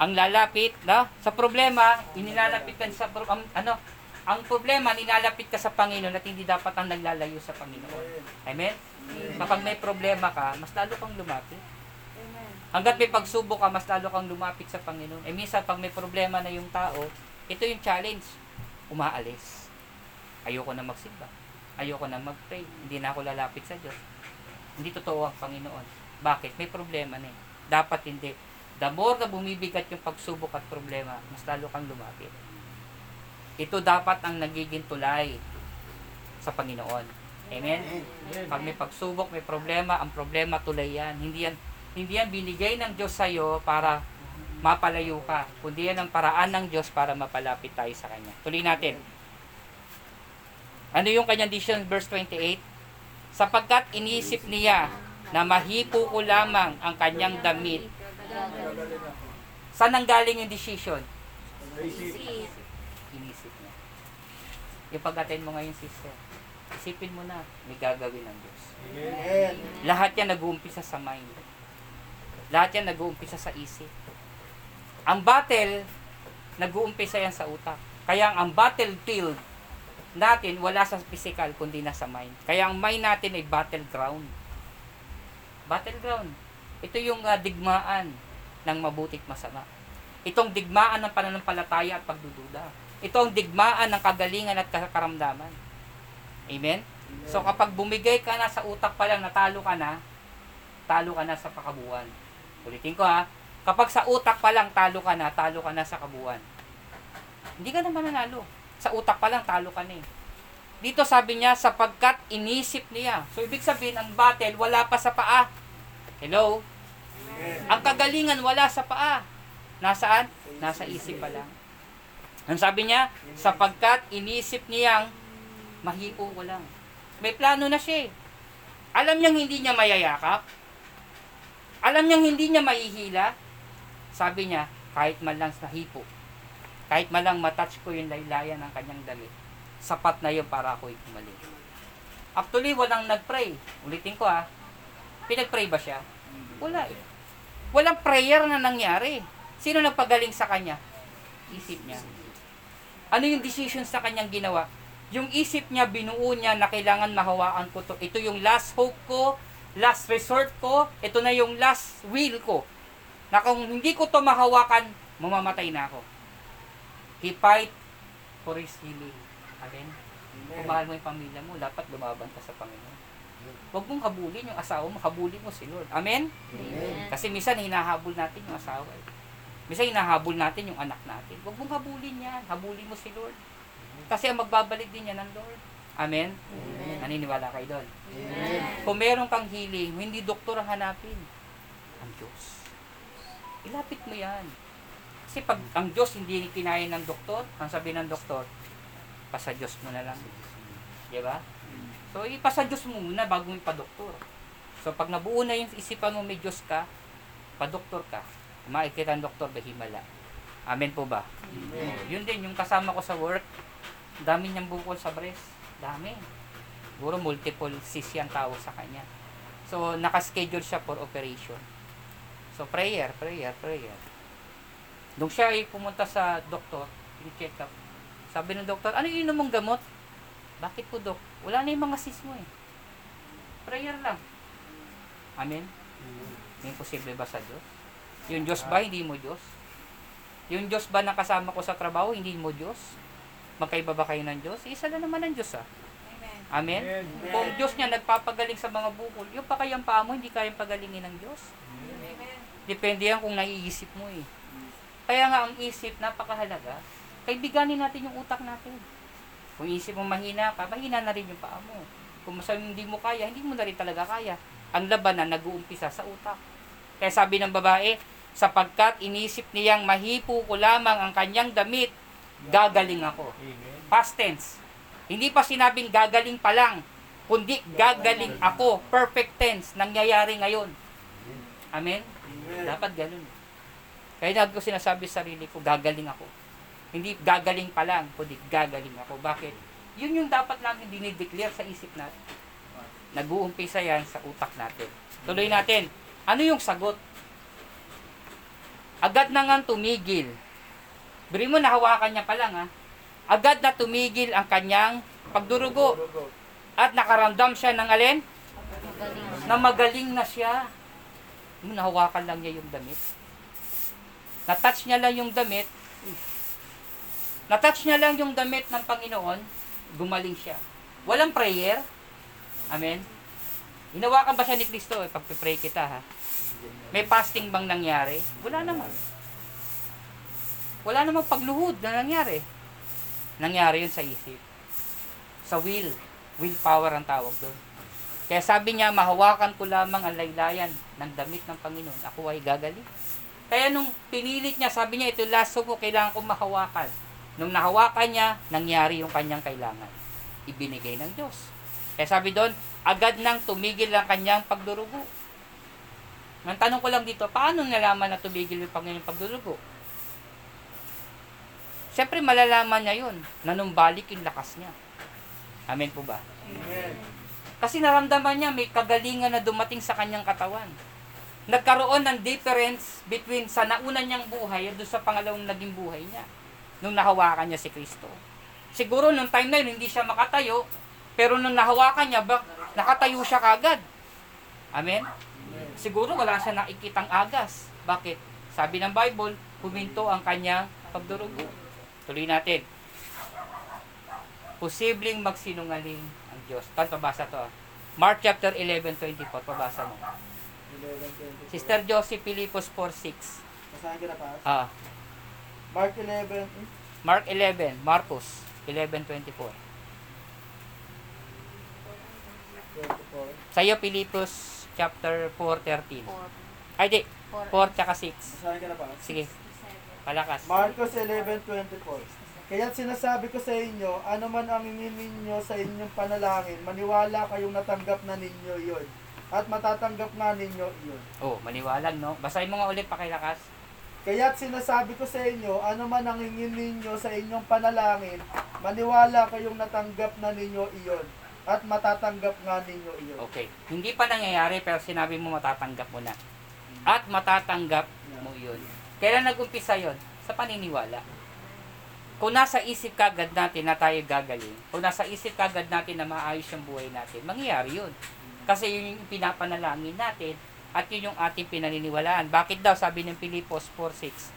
Ang lalapit na sa problema inilalapit ka sa pro- ang, ano ang problema nilalapit ka sa Panginoon at hindi dapat ang naglalayo sa Panginoon. Amen. Kapag may problema ka, mas lalo kang lumapit. Hanggat may pagsubok ka, mas lalo kang lumapit sa Panginoon. Eh minsan pag may problema na yung tao, ito yung challenge. Umaalis. Ayoko na magsimba. Ayoko na mag-pray. Hindi na ako lalapit sa Diyos. Hindi totoo ang Panginoon. Bakit? May problema na eh. Dapat hindi. The more na bumibigat yung pagsubok at problema, mas lalo kang lumapit. Ito dapat ang nagiging tulay sa Panginoon. Amen? Pag may pagsubok, may problema, ang problema tulay yan. Hindi yan, hindi yan binigay ng Diyos sa'yo para mapalayo ka. Kundi yan ang paraan ng Diyos para mapalapit tayo sa Kanya. Tuloy natin. Ano yung kanyang decision, verse 28? Sapagkat inisip niya na mahipo ko lamang ang kanyang damit. Saan ang galing yung decision? Inisip niya. Yung pag-attend mo ngayon, sister, isipin mo na, may gagawin ng Diyos. Amen. Lahat yan nag-uumpisa sa mind. Lahat yan nag-uumpisa sa isip. Ang battle, nag-uumpisa yan sa utak. Kaya ang battlefield natin, wala sa physical, kundi nasa mind. Kaya ang mind natin ay battleground. Battleground. Ito yung ah, digmaan ng mabutit masama. Itong digmaan ng pananampalataya at pagdududa. Ito ang digmaan ng kagalingan at karamdaman. Amen? So kapag bumigay ka na sa utak pa lang, natalo ka na, talo ka na sa pakabuan. Ulitin ko ha, kapag sa utak pa lang talo ka na, talo ka na sa kabuan. Hindi ka naman nanalo. Sa utak pa lang talo ka na eh. Dito sabi niya, sapagkat inisip niya. So ibig sabihin, ang battle wala pa sa paa. Hello? Ang kagalingan wala sa paa. Nasaan? Nasa isip pa lang. Ang sabi niya, sapagkat inisip niyang mahipo ko lang. May plano na siya eh. Alam niyang hindi niya mayayakap. Alam niyang hindi niya mahihila. Sabi niya, kahit man lang sa hipo, kahit man lang matouch ko yung laylayan ng kanyang damit, sapat na yun para ako'y gumaling. Actually, walang nagpray. Ulitin ko ah. Pinagpray ba siya? Wala eh. Walang prayer na nangyari. Sino nagpagaling sa kanya? Isip niya. Ano yung decision sa kanyang ginawa? Yung isip niya, binuo niya na kailangan mahawakan ko to. Ito yung last hope ko, last resort ko, ito na yung last will ko. Na kung hindi ko to mahawakan, mamamatay na ako. He fight for his healing. Amen? Kung mahal mo yung pamilya mo, dapat lumaban ka sa Panginoon. Huwag mong habulin yung asawa mo, habulin mo si Lord. Amen? Kasi minsan hinahabol natin yung asawa. Eh. Minsan hinahabol natin yung anak natin. Huwag mong habulin yan. Habulin mo si Lord. Kasi ang magbabalik din yan ng Lord. Amen? Naniniwala kayo doon. Kung meron kang healing, hindi doktor ang hanapin. Ang Diyos. Ilapit mo yan. Kasi pag ang Diyos hindi kinaya ng doktor, ang sabi ng doktor, pasa Diyos mo na lang. Di ba? So, ipasa Diyos mo muna bago mo ipa-doktor. So, pag nabuo na yung isipan mo may Diyos ka, pa-doktor ka, makikita ng doktor ba himala. Amen po ba? Yun din, yung kasama ko sa work, dami niyang bukol sa breast. Dami. Siguro multiple cyst yung tao sa kanya. So, nakaschedule siya for operation. So, prayer, prayer, prayer. Nung siya ay pumunta sa doktor, i-check up, sabi ng doktor, ano yung inom mong gamot? Bakit po, dok? Wala na yung mga cyst mo eh. prayer lang. Amen? May posible ba sa Diyos? Yung Diyos ba, hindi mo Diyos? Yung Diyos ba na kasama ko sa trabaho, hindi mo Diyos? Magkaiba ba kayo ng Diyos? Isa lang naman ang Diyos ah. Amen. Amen? Kung Diyos niya nagpapagaling sa mga bukol, yung pa kayang paa mo, hindi kayang pagalingin ng Diyos. Amen. Depende yan kung naiisip mo eh. Kaya nga ang isip, napakahalaga. Kaibiganin natin yung utak natin. Kung isip mo mahina ka, mahina na rin yung paa mo. Kung masabi hindi mo kaya, hindi mo na rin talaga kaya. Ang labanan nag-uumpisa sa utak. Kaya sabi ng babae, sapagkat inisip niyang mahipo ko lamang ang kanyang damit, gagaling ako. Past tense. Hindi pa sinabing gagaling pa lang, kundi gagaling ako. Perfect tense. Nangyayari ngayon. Amen? Amen. Dapat ganun. Kaya lagi ko sinasabi sa sarili ko, gagaling ako. Hindi gagaling pa lang, kundi gagaling ako. Bakit? Yun yung dapat namin dinideclare sa isip natin. Nag-uumpisa yan sa utak natin. Tuloy natin. Ano yung sagot? Agad na nga tumigil. Biri mo, nahawakan niya pa lang ha. Agad na tumigil ang kanyang pagdurugo. Durugo. At nakaramdam siya ng alin? Magaling. na magaling na siya. Nahawakan lang niya yung damit. Natouch niya lang yung damit. Natouch niya lang yung damit ng Panginoon. Gumaling siya. Walang prayer. Amen. Hinawakan ba siya ni Kristo? Eh, pagpipray kita ha. May fasting bang nangyari? Wala naman. Wala namang pagluhod na nangyari. Nangyari yun sa isip. Sa will. Willpower ang tawag doon. Kaya sabi niya, mahawakan ko lamang ang laylayan ng damit ng Panginoon. Ako ay gagaling. Kaya nung pinilit niya, sabi niya, ito laso ko, kailangan ko mahawakan. Nung nahawakan niya, nangyari yung kanyang kailangan. Ibinigay ng Diyos. Kaya sabi doon, agad nang tumigil ang kanyang pagdurugo. Ang tanong ko lang dito, paano nalaman na tumigil yung Panginoon pagdurugo? Siyempre, malalaman niya yun. Nanumbalik yung lakas niya. Amen po ba? Amen. Kasi naramdaman niya may kagalingan na dumating sa kanyang katawan. Nagkaroon ng difference between sa nauna niyang buhay at sa pangalawang naging buhay niya. Nung nahawakan niya si Kristo. Siguro nung time na yun, hindi siya makatayo, pero nung nahawakan niya, bak, nakatayo siya kagad. Amen? Siguro wala siya nakikitang agas. Bakit? Sabi ng Bible, huminto ang kanyang pagdurugo. Tuloy natin. Posibleng magsinungaling ang Diyos. Tan, pabasa to ah. Mark chapter 11, 24. Pabasa mo. 11:24. Sister Josie Filipos 4.6. Basahin ko na pa. Ah, Mark 11. hmm? Mark 11, Marcos 11.24. 24. Sa iyo, Filipos chapter 4.13. Four. Ay, di. Four. 4 tsaka 6. Basahin ko na pa. Sige, palakas. Marcos 11:24. Kaya't sinasabi ko sa inyo, ano man ang hingin ninyo sa inyong panalangin, maniwala kayong natanggap na ninyo iyon. At matatanggap nga ninyo iyon. Oh, maniwalag, no? Basahin mo nga ulit, pakilakas. Kaya't sinasabi ko sa inyo, ano man ang hingin ninyo sa inyong panalangin, maniwala kayong natanggap na ninyo iyon. At matatanggap nga ninyo iyon. Okay. Hindi pa nangyayari, pero sinabi mo matatanggap mo na. At matatanggap mo yun. Kailan nag-umpisa yun? Sa paniniwala. Kung nasa isip kagad natin na tayo gagaling, kung nasa isip kagad natin na maayos yung buhay natin, mangyayari yun. Kasi yun yung pinapanalangin natin at yun yung ating pinaniniwalaan. Bakit daw? Sabi ng Pilipos 4.6.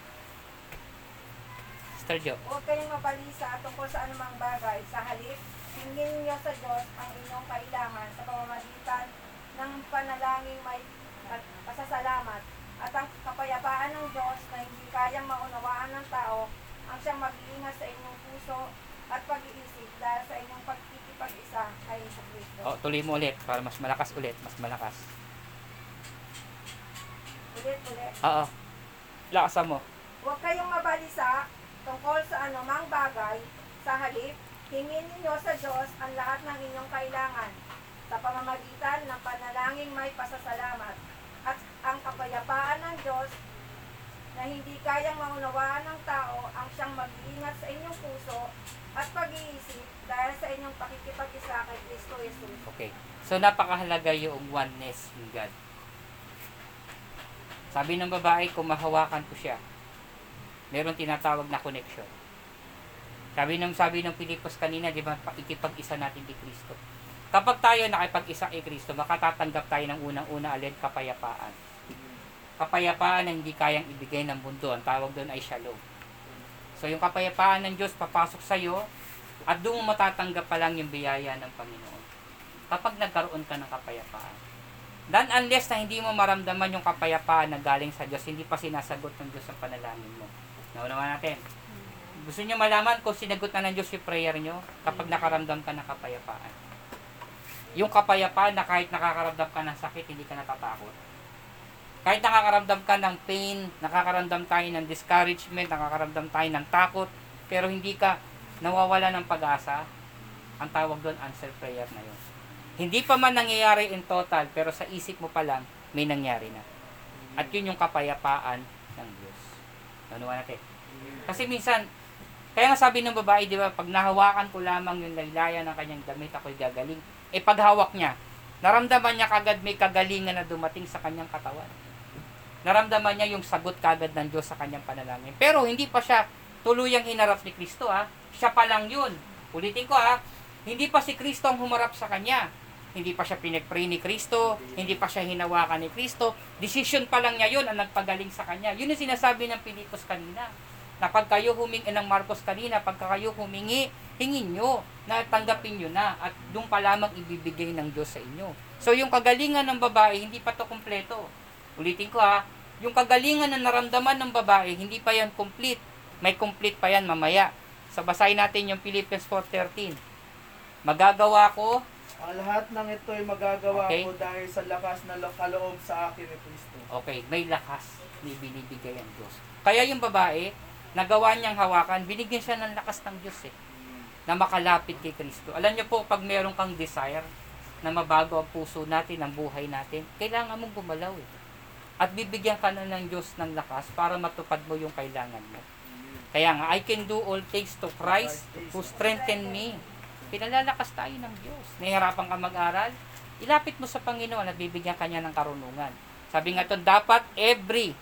Sister Jo. Huwag kayong mabalisa tungkol sa anumang bagay. Sa halip, hingin niyo sa Diyos ang inyong kailangan sa pamamagitan ng panalangin may at pasasalamat at ang kapayapaan ng Diyos na hindi kayang maunawaan ng tao ang siyang mag-iingat sa inyong puso at pag-iisip dahil sa inyong pagkikipag-isa kay sa Kristo. Oh, tuloy mo ulit para mas malakas ulit. Mas malakas. Ulit, ulit. Oo. Lakasan mo. Huwag kayong mabalisa tungkol sa anumang bagay. Sa halip, hingin ninyo sa Diyos ang lahat ng inyong kailangan sa pamamagitan ng panalangin may pasasalamat at ang kapayapaan ng Diyos na hindi kayang maunawaan ng tao ang siyang mag-iingat sa inyong puso at pag-iisip dahil sa inyong pakikipag-isa kay Kristo Jesus. Okay. So, napakahalaga yung oneness in God. Sabi ng babae, kung mahawakan ko siya, meron tinatawag na connection. Sabi ng sabi ng Pilipos kanina, di ba, ikipag-isa natin kay Kristo. Kapag tayo nakipag-isa kay Kristo, makatatanggap tayo ng unang-una alin kapayapaan. Kapayapaan na hindi kayang ibigay ng mundo. Ang tawag doon ay shalom. So yung kapayapaan ng Diyos papasok sa iyo at doon mo matatanggap pa lang yung biyaya ng Panginoon. Kapag nagkaroon ka ng kapayapaan. Dan unless na hindi mo maramdaman yung kapayapaan na galing sa Diyos, hindi pa sinasagot ng Diyos ang panalangin mo. Naunawa natin. Gusto niyo malaman kung sinagot na ng Diyos yung prayer niyo kapag nakaramdam ka ng kapayapaan. Yung kapayapaan na kahit nakakaramdam ka ng sakit, hindi ka natatakot. Kahit nakakaramdam ka ng pain, nakakaramdam tayo ng discouragement, nakakaramdam tayo ng takot, pero hindi ka nawawala ng pag-asa, ang tawag doon answer prayer na yun. Hindi pa man nangyayari in total, pero sa isip mo pa lang, may nangyari na. At yun yung kapayapaan ng Diyos. Nanuwa natin. Kasi minsan, kaya nga sabi ng babae, di ba, pag nahawakan ko lamang yung laylaya ng kanyang damit, ako'y gagaling. Eh pag hawak niya, naramdaman niya kagad may kagalingan na dumating sa kanyang katawan. Naramdaman niya yung sagot kagad ng Diyos sa kanyang panalangin. Pero hindi pa siya tuluyang hinarap ni Kristo ha. Siya pa lang yun. Ulitin ko ha, hindi pa si Kristo ang humarap sa kanya. Hindi pa siya pinag-pray ni Kristo, hindi pa siya hinawakan ni Kristo. Decision pa lang niya yun ang nagpagaling sa kanya. Yun yung sinasabi ng Pilipos kanina. Na pag kayo humingi ng Marcos kanina, pag kayo humingi, hingin nyo, na tanggapin nyo na, at doon pa lamang ibibigay ng Diyos sa inyo. So yung kagalingan ng babae, hindi pa to kumpleto. Ulitin ko ha, yung kagalingan na naramdaman ng babae, hindi pa yan complete. May complete pa yan mamaya. So basahin natin yung Philippians 4.13. Magagawa ko Ang lahat ng ito ay magagawa Okay. ko dahil sa lakas na lo- kaloob sa akin ni Kristo. Okay, may lakas ni binibigay ang Diyos. Kaya yung babae, nagawa niyang hawakan, binigyan siya ng lakas ng Diyos eh, na makalapit kay Kristo. Alam niyo po, pag meron kang desire na mabago ang puso natin, ang buhay natin, kailangan mong gumalaw eh. At bibigyan ka na ng Diyos ng lakas para matupad mo yung kailangan mo. Kaya nga, I can do all things to Christ who strengthen me. Pinalalakas tayo ng Diyos. Nahihirapan ka mag-aral, ilapit mo sa Panginoon at bibigyan kanya ng karunungan. Sabi nga to, dapat every,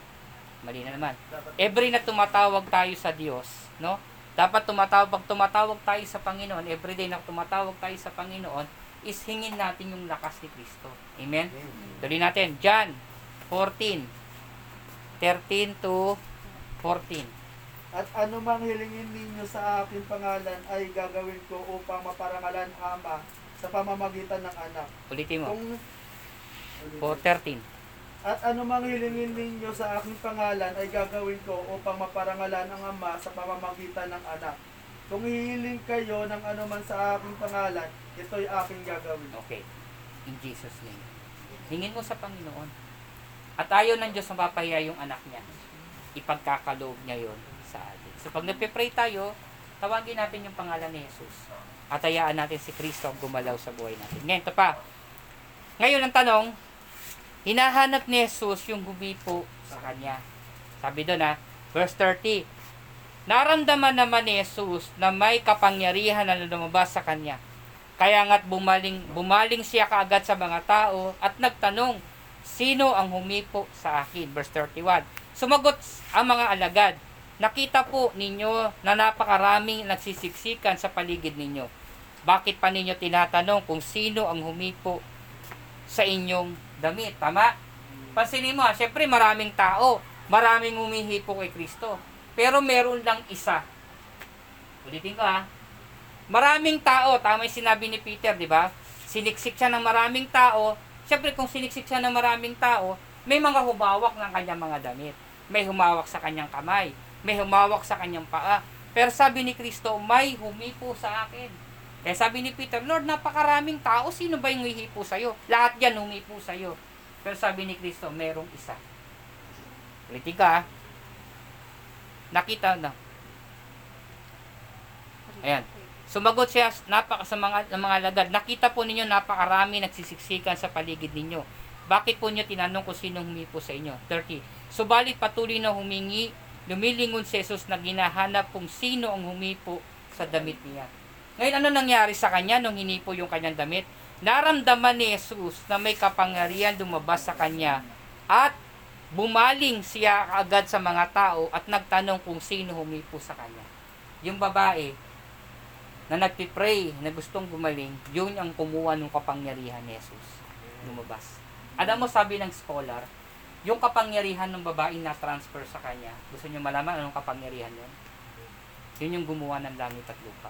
mali na naman, every na tumatawag tayo sa Diyos, no? Dapat tumatawag, pag tumatawag tayo sa Panginoon, everyday na tumatawag tayo sa Panginoon, is hingin natin yung lakas ni Kristo. Amen? Tuloy natin, John 14, 13 to 14. At anumang hilingin ninyo sa aking pangalan ay gagawin ko upang maparangalan Ama sa pamamagitan ng anak. Ulitin mo. Kung 4.13. At anumang hilingin ninyo sa aking pangalan ay gagawin ko upang maparangalan ang Ama sa pamamagitan ng anak. Kung hihiling kayo ng anuman sa aking pangalan, ito'y aking gagawin. Okay. In Jesus' name. Hingin mo sa Panginoon. At ayaw ng Diyos na mapapahiya yung anak niya. Ipagkakaloob niya yon. So pag nagpe-pray tayo, tawagin natin yung pangalan ni Jesus. At hayaan natin si Kristo ang gumalaw sa buhay natin. Ngayon, ito pa. Ngayon ang tanong, hinahanap ni Jesus yung gumipo sa kanya. Sabi doon ha, verse 30, Naramdaman naman ni Jesus na may kapangyarihan na lumabas sa kanya. Kaya nga't bumaling, bumaling siya kaagad sa mga tao at nagtanong, Sino ang humipo sa akin? Verse 31. Sumagot ang mga alagad, Nakita po ninyo na napakaraming nagsisiksikan sa paligid ninyo. Bakit pa ninyo tinatanong kung sino ang humipo sa inyong damit? Tama? Pansinin mo, ha, syempre maraming tao, maraming humihipo kay Kristo. Pero meron lang isa. Ulitin ko ha. Maraming tao, tama yung sinabi ni Peter, di ba? Siniksik siya ng maraming tao. Siyempre, kung siniksik siya ng maraming tao, may mga humawak ng kanyang mga damit. May humawak sa kanyang kamay. May humawak sa kanyang paa. Pero sabi ni Kristo, may humipo sa akin. Kaya sabi ni Peter, Lord, napakaraming tao. Sino ba yung humipo sa'yo? Lahat yan humipo sa'yo. Pero sabi ni Kristo, merong isa. Ulitin ka ha. Nakita na. Ayan. Sumagot siya napaka sa mga, mga lagad. Nakita po ninyo napakarami nagsisiksikan sa paligid ninyo. Bakit po niyo tinanong kung sinong humipo sa inyo? 30. Subalit patuloy na humingi, lumilingon si Jesus na ginahanap kung sino ang humipo sa damit niya. Ngayon, ano nangyari sa kanya nung hinipo yung kanyang damit? Naramdaman ni Jesus na may kapangyarihan lumabas sa kanya at bumaling siya agad sa mga tao at nagtanong kung sino humipo sa kanya. Yung babae, na nagpipray na gustong gumaling, yun ang kumuha ng kapangyarihan ni Jesus. Lumabas. Alam mo, sabi ng scholar, yung kapangyarihan ng babae na transfer sa kanya, gusto niyo malaman anong kapangyarihan yun? Yun yung gumawa ng langit at lupa.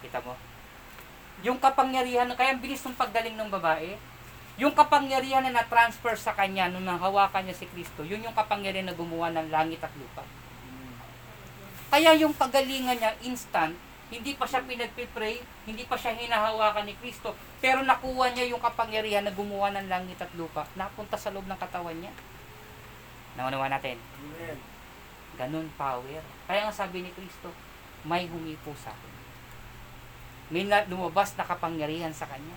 Kita mo? Yung kapangyarihan, kaya ang bilis ng paggaling ng babae, yung kapangyarihan na na-transfer sa kanya nung nahawakan niya si Kristo, yun yung kapangyarihan na gumawa ng langit at lupa. Kaya yung pagalingan niya instant, hindi pa siya pinagpipray, hindi pa siya hinahawakan ni Kristo, pero nakuha niya yung kapangyarihan na gumawa ng langit at lupa, napunta sa loob ng katawan niya. Naunawa natin. Amen. Ganun power. Kaya ang sabi ni Kristo, may humipo sa akin. May na, lumabas na kapangyarihan sa kanya.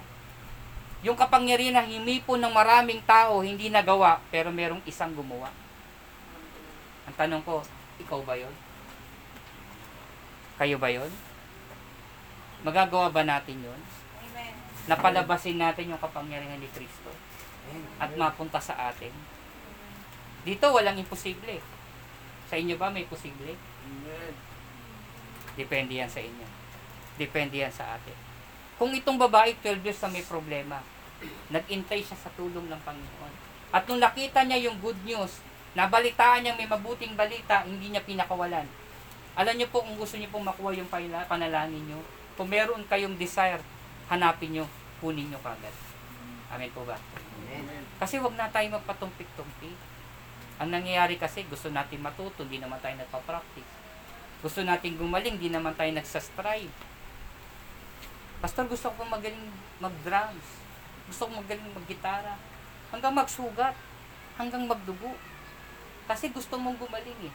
Yung kapangyarihan na himipo ng maraming tao, hindi nagawa, pero merong isang gumawa. Ang tanong ko, ikaw ba yon? Kayo ba yon? Magagawa ba natin yon? Amen. Napalabasin natin yung kapangyarihan ni Kristo at mapunta sa atin. Dito walang imposible. Sa inyo ba may posible? Amen. Depende yan sa inyo. Depende yan sa atin. Kung itong babae 12 years na may problema, nag-intay siya sa tulong ng Panginoon. At nung nakita niya yung good news, nabalitaan niya may mabuting balita, hindi niya pinakawalan. Alam niyo po kung gusto niyo pong makuha yung paila- panalangin niyo, kung meron kayong desire, hanapin niyo, kunin niyo kagad. Amen po ba? Amen. Kasi wag na tayo magpatumpik-tumpik. Ang nangyayari kasi, gusto natin matuto, hindi naman tayo nagpa-practice. Gusto natin gumaling, hindi naman tayo nagsastrive. Pastor, gusto ko magaling mag-drums. Gusto ko magaling mag-gitara. Hanggang magsugat. Hanggang magdugo. Kasi gusto mong gumaling eh.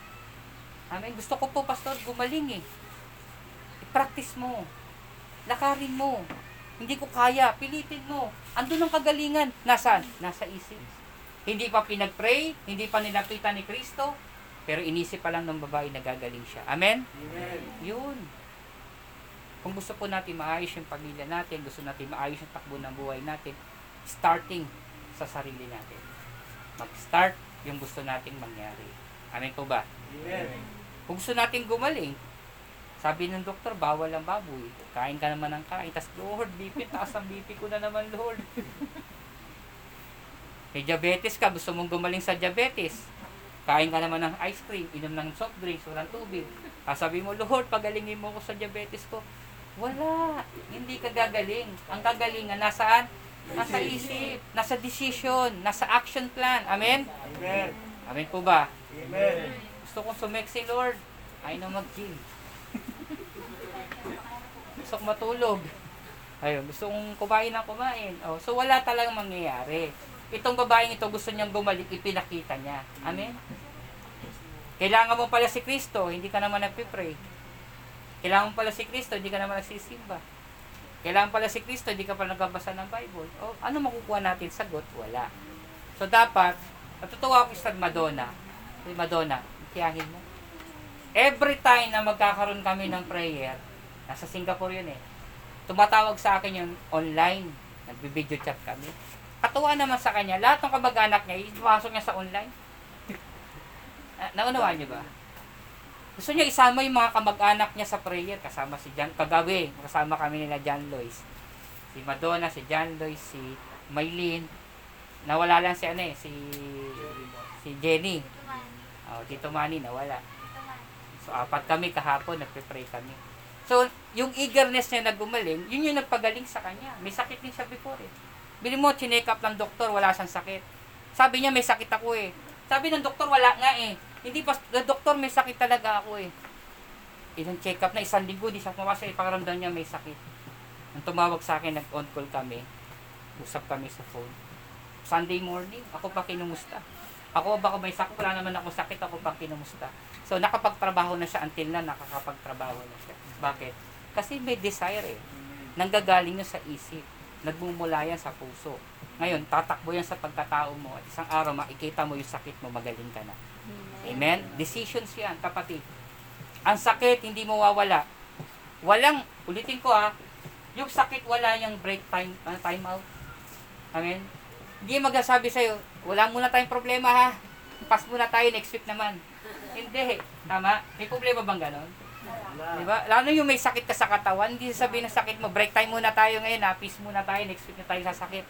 Amen. Gusto ko po, Pastor, gumaling eh. I-practice mo. Lakarin mo. Hindi ko kaya. Pilitin mo. Andun ang kagalingan. Nasaan? Nasa isip. Hindi pa pinag-pray, hindi pa nilapitan ni Kristo, pero inisip pa lang ng babae na gagaling siya. Amen? Amen. Yun. Kung gusto po natin maayos yung pamilya natin, gusto natin maayos yung takbo ng buhay natin, starting sa sarili natin. Mag-start yung gusto nating mangyari. Amen po ba? Amen. Kung gusto natin gumaling, sabi ng doktor, bawal ang baboy. Kain ka naman ng kain. Tapos, Lord, BP, taas ang BP ko na naman, Lord. May diabetes ka, gusto mong gumaling sa diabetes. Kain ka naman ng ice cream, inom ng soft drinks, walang tubig. Tapos sabi mo, Lord, pagalingin mo ko sa diabetes ko. Wala. Hindi ka gagaling. Ang kagalingan, nasaan? Nasa isip, nasa decision, nasa action plan. Amen? Amen. Amen po ba? Amen. Gusto kong sumeksi, Lord. Ayaw na mag-gym. Gusto kong matulog. Ayun, gusto kong kumain ng kumain. Oh, so wala talagang mangyayari. Itong babaeng ito gusto niyang bumalik, ipinakita niya. Amen? Kailangan mo pala si Kristo, hindi ka naman nagpipray. Kailangan mo pala si Kristo, hindi ka naman nagsisimba. Kailangan pala si Kristo, hindi ka pa nagbabasa ng Bible. O, ano makukuha natin? Sagot? Wala. So, dapat, natutuwa ako sa Madonna. Si Madonna, tiyahin mo. Every time na magkakaroon kami ng prayer, nasa Singapore yun eh, tumatawag sa akin yung online, nagbi-video chat kami. Katuwa naman sa kanya, lahat ng kamag-anak niya, ipasok niya sa online. Naunawaan niyo ba? Gusto niya isama yung mga kamag-anak niya sa prayer, kasama si John, kagabi, kasama kami nila John Lois. Si Madonna, si John Lois, si Maylin, nawala lang si ano eh, si, si Jenny. Oh, Tito Manny, nawala. So, apat kami kahapon, nagpe-pray kami. So, yung eagerness niya na gumaling, yun yung nagpagaling sa kanya. May sakit din siya before eh. Bili mo, chinek up ng doktor, wala siyang sakit. Sabi niya, may sakit ako eh. Sabi ng doktor, wala nga eh. Hindi pa, doktor, may sakit talaga ako eh. Ilang check up na, isang linggo, di siya pumasok, eh, pakiramdam niya may sakit. Nung tumawag sa akin, nag-on call kami. Usap kami sa phone. Sunday morning, ako pa kinumusta. Ako baka may sakit, wala naman ako sakit, ako pa kinumusta. So, nakapagtrabaho na siya until na nakakapagtrabaho na siya. Bakit? Kasi may desire eh. Nanggagaling yun sa isip. Nagmumula yan sa puso. Ngayon, tatakbo yan sa pagkatao mo at isang araw makikita mo yung sakit mo, magaling ka na. Amen? Decisions yan, kapatid. Ang sakit, hindi mo wawala. Walang, ulitin ko ha, yung sakit wala yung break time, uh, time out. Amen? Hindi magsasabi sa'yo, wala muna tayong problema ha. Pass muna tayo next week naman. Hindi. Tama? May problema bang ganon? Di ba? Lalo yung may sakit ka sa katawan, hindi sabihin ng sakit mo, break time muna tayo ngayon, ha? peace muna tayo, next week na tayo sa sakit.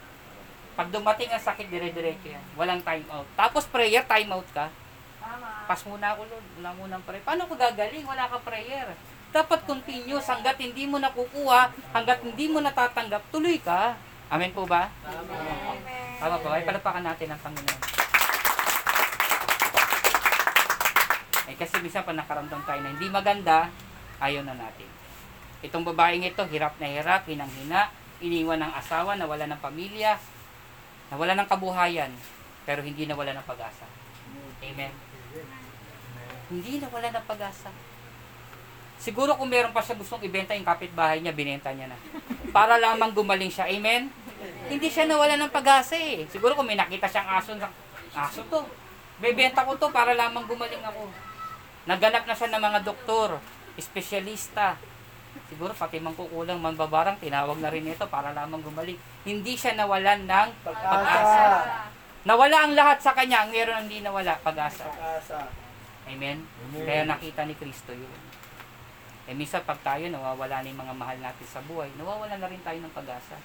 Pag dumating ang sakit, dire-diretso yan. Walang time out. Tapos prayer, time out ka. Tama. Pas muna ako, Lord. Wala munang prayer. Paano ko gagaling? Wala ka prayer. Dapat continuous. Hanggat hindi mo nakukuha, hanggat hindi mo natatanggap, tuloy ka. Amen po ba? Amen. Tama po. Ay, palapakan natin ang Panginoon. Eh, kasi minsan pa nakaramdam tayo na hindi maganda, ayaw na natin. Itong babaeng ito, hirap na hirap, hinang-hina, iniwan ng asawa, nawala ng pamilya, nawala ng kabuhayan, pero hindi nawala ng pag-asa. Amen. Hindi nawala ng pag-asa. Siguro kung meron pa siya gustong ibenta yung kapitbahay niya, binenta niya na. Para lamang gumaling siya. Amen? Hindi siya nawala ng pag-asa eh. Siguro kung may nakita siyang aso, aso to. Bebenta ko to para lamang gumaling ako. Naganap na siya ng mga doktor, espesyalista. Siguro pati mang kukulang, mambabarang, tinawag na rin ito para lamang gumaling. Hindi siya nawalan ng Pag-asa. Nawala ang lahat sa kanya, ang meron hindi nawala, pag-asa. Pag-asa. Amen? Kaya nakita ni Kristo yun. Eh minsan pag tayo nawawala na yung mga mahal natin sa buhay, nawawala na rin tayo ng pag-asa.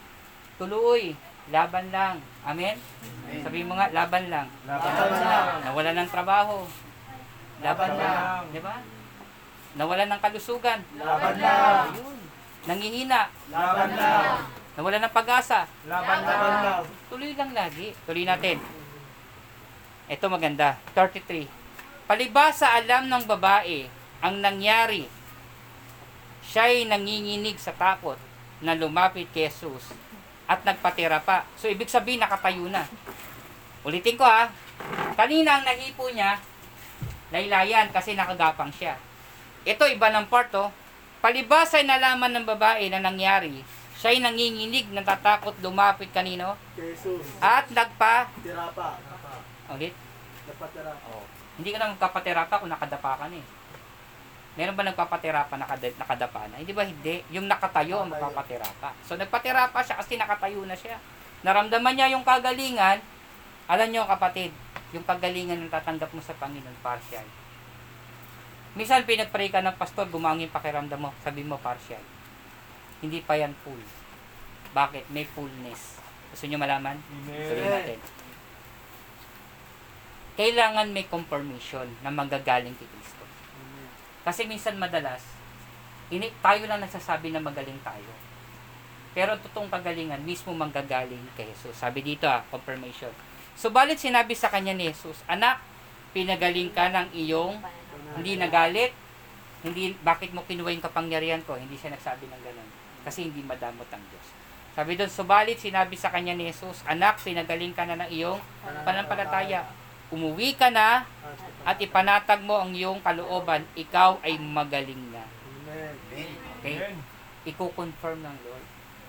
Tuloy, laban lang. Amen? Sabihin mo nga, laban lang. Laban lang. Nawala ng trabaho. Laban Laban lang. lang. Di ba? Nawala ng kalusugan. Laban lang. Ayun. Nangihina. Laban lang. Nawala ng pag-asa. Laban lang. Tuloy lang lagi. Tuloy natin. Ito maganda. 33. Palibas sa alam ng babae ang nangyari, siya'y nanginginig sa takot na lumapit kay Jesus at nagpatira pa. So, ibig sabihin, nakatayo na. Ulitin ko ha. Kanina ang nahipo niya, laylayan kasi nakagapang siya. Ito, iba ng part oh. Palibas ay nalaman ng babae na nangyari, siya'y nanginginig, natatakot lumapit kanino Jesus. at nagpa Tira pa. ulit. Napatira. Hindi ka na magpapaterapa kung nakadapa ka na eh. Meron ba nagpapaterapa nakada, nakadapa na? Hindi ba hindi? Yung nakatayo ang Nakatayo. magpapaterapa. So nagpaterapa siya kasi nakatayo na siya. Naramdaman niya yung kagalingan. Alam niyo kapatid, yung kagalingan na tatanggap mo sa Panginoon, partial. Minsan pinagpray ka ng pastor, gumangin pakiramdam mo, sabi mo partial. Hindi pa yan full. Bakit? May fullness. Gusto niyo malaman? Tuloy natin. Kailangan may confirmation na manggagaling kay Kristo. Kasi minsan madalas, ini tayo lang nagsasabi na magaling tayo. Pero totoong kagalingan, mismo manggagaling kay Jesus. Sabi dito ah, confirmation. Subalit sinabi sa kanya ni Jesus, Anak, pinagaling ka ng iyong hindi nagalit, hindi, bakit mo kinuha yung kapangyarihan ko? Hindi siya nagsabi ng ganun. Kasi hindi madamot ang Diyos. Sabi doon, subalit sinabi sa kanya ni Jesus, Anak, pinagaling ka na ng iyong pananampalataya. Umuwi ka na at ipanatag mo ang iyong kalooban, ikaw ay magaling na. Okay? Iko-confirm ng Lord.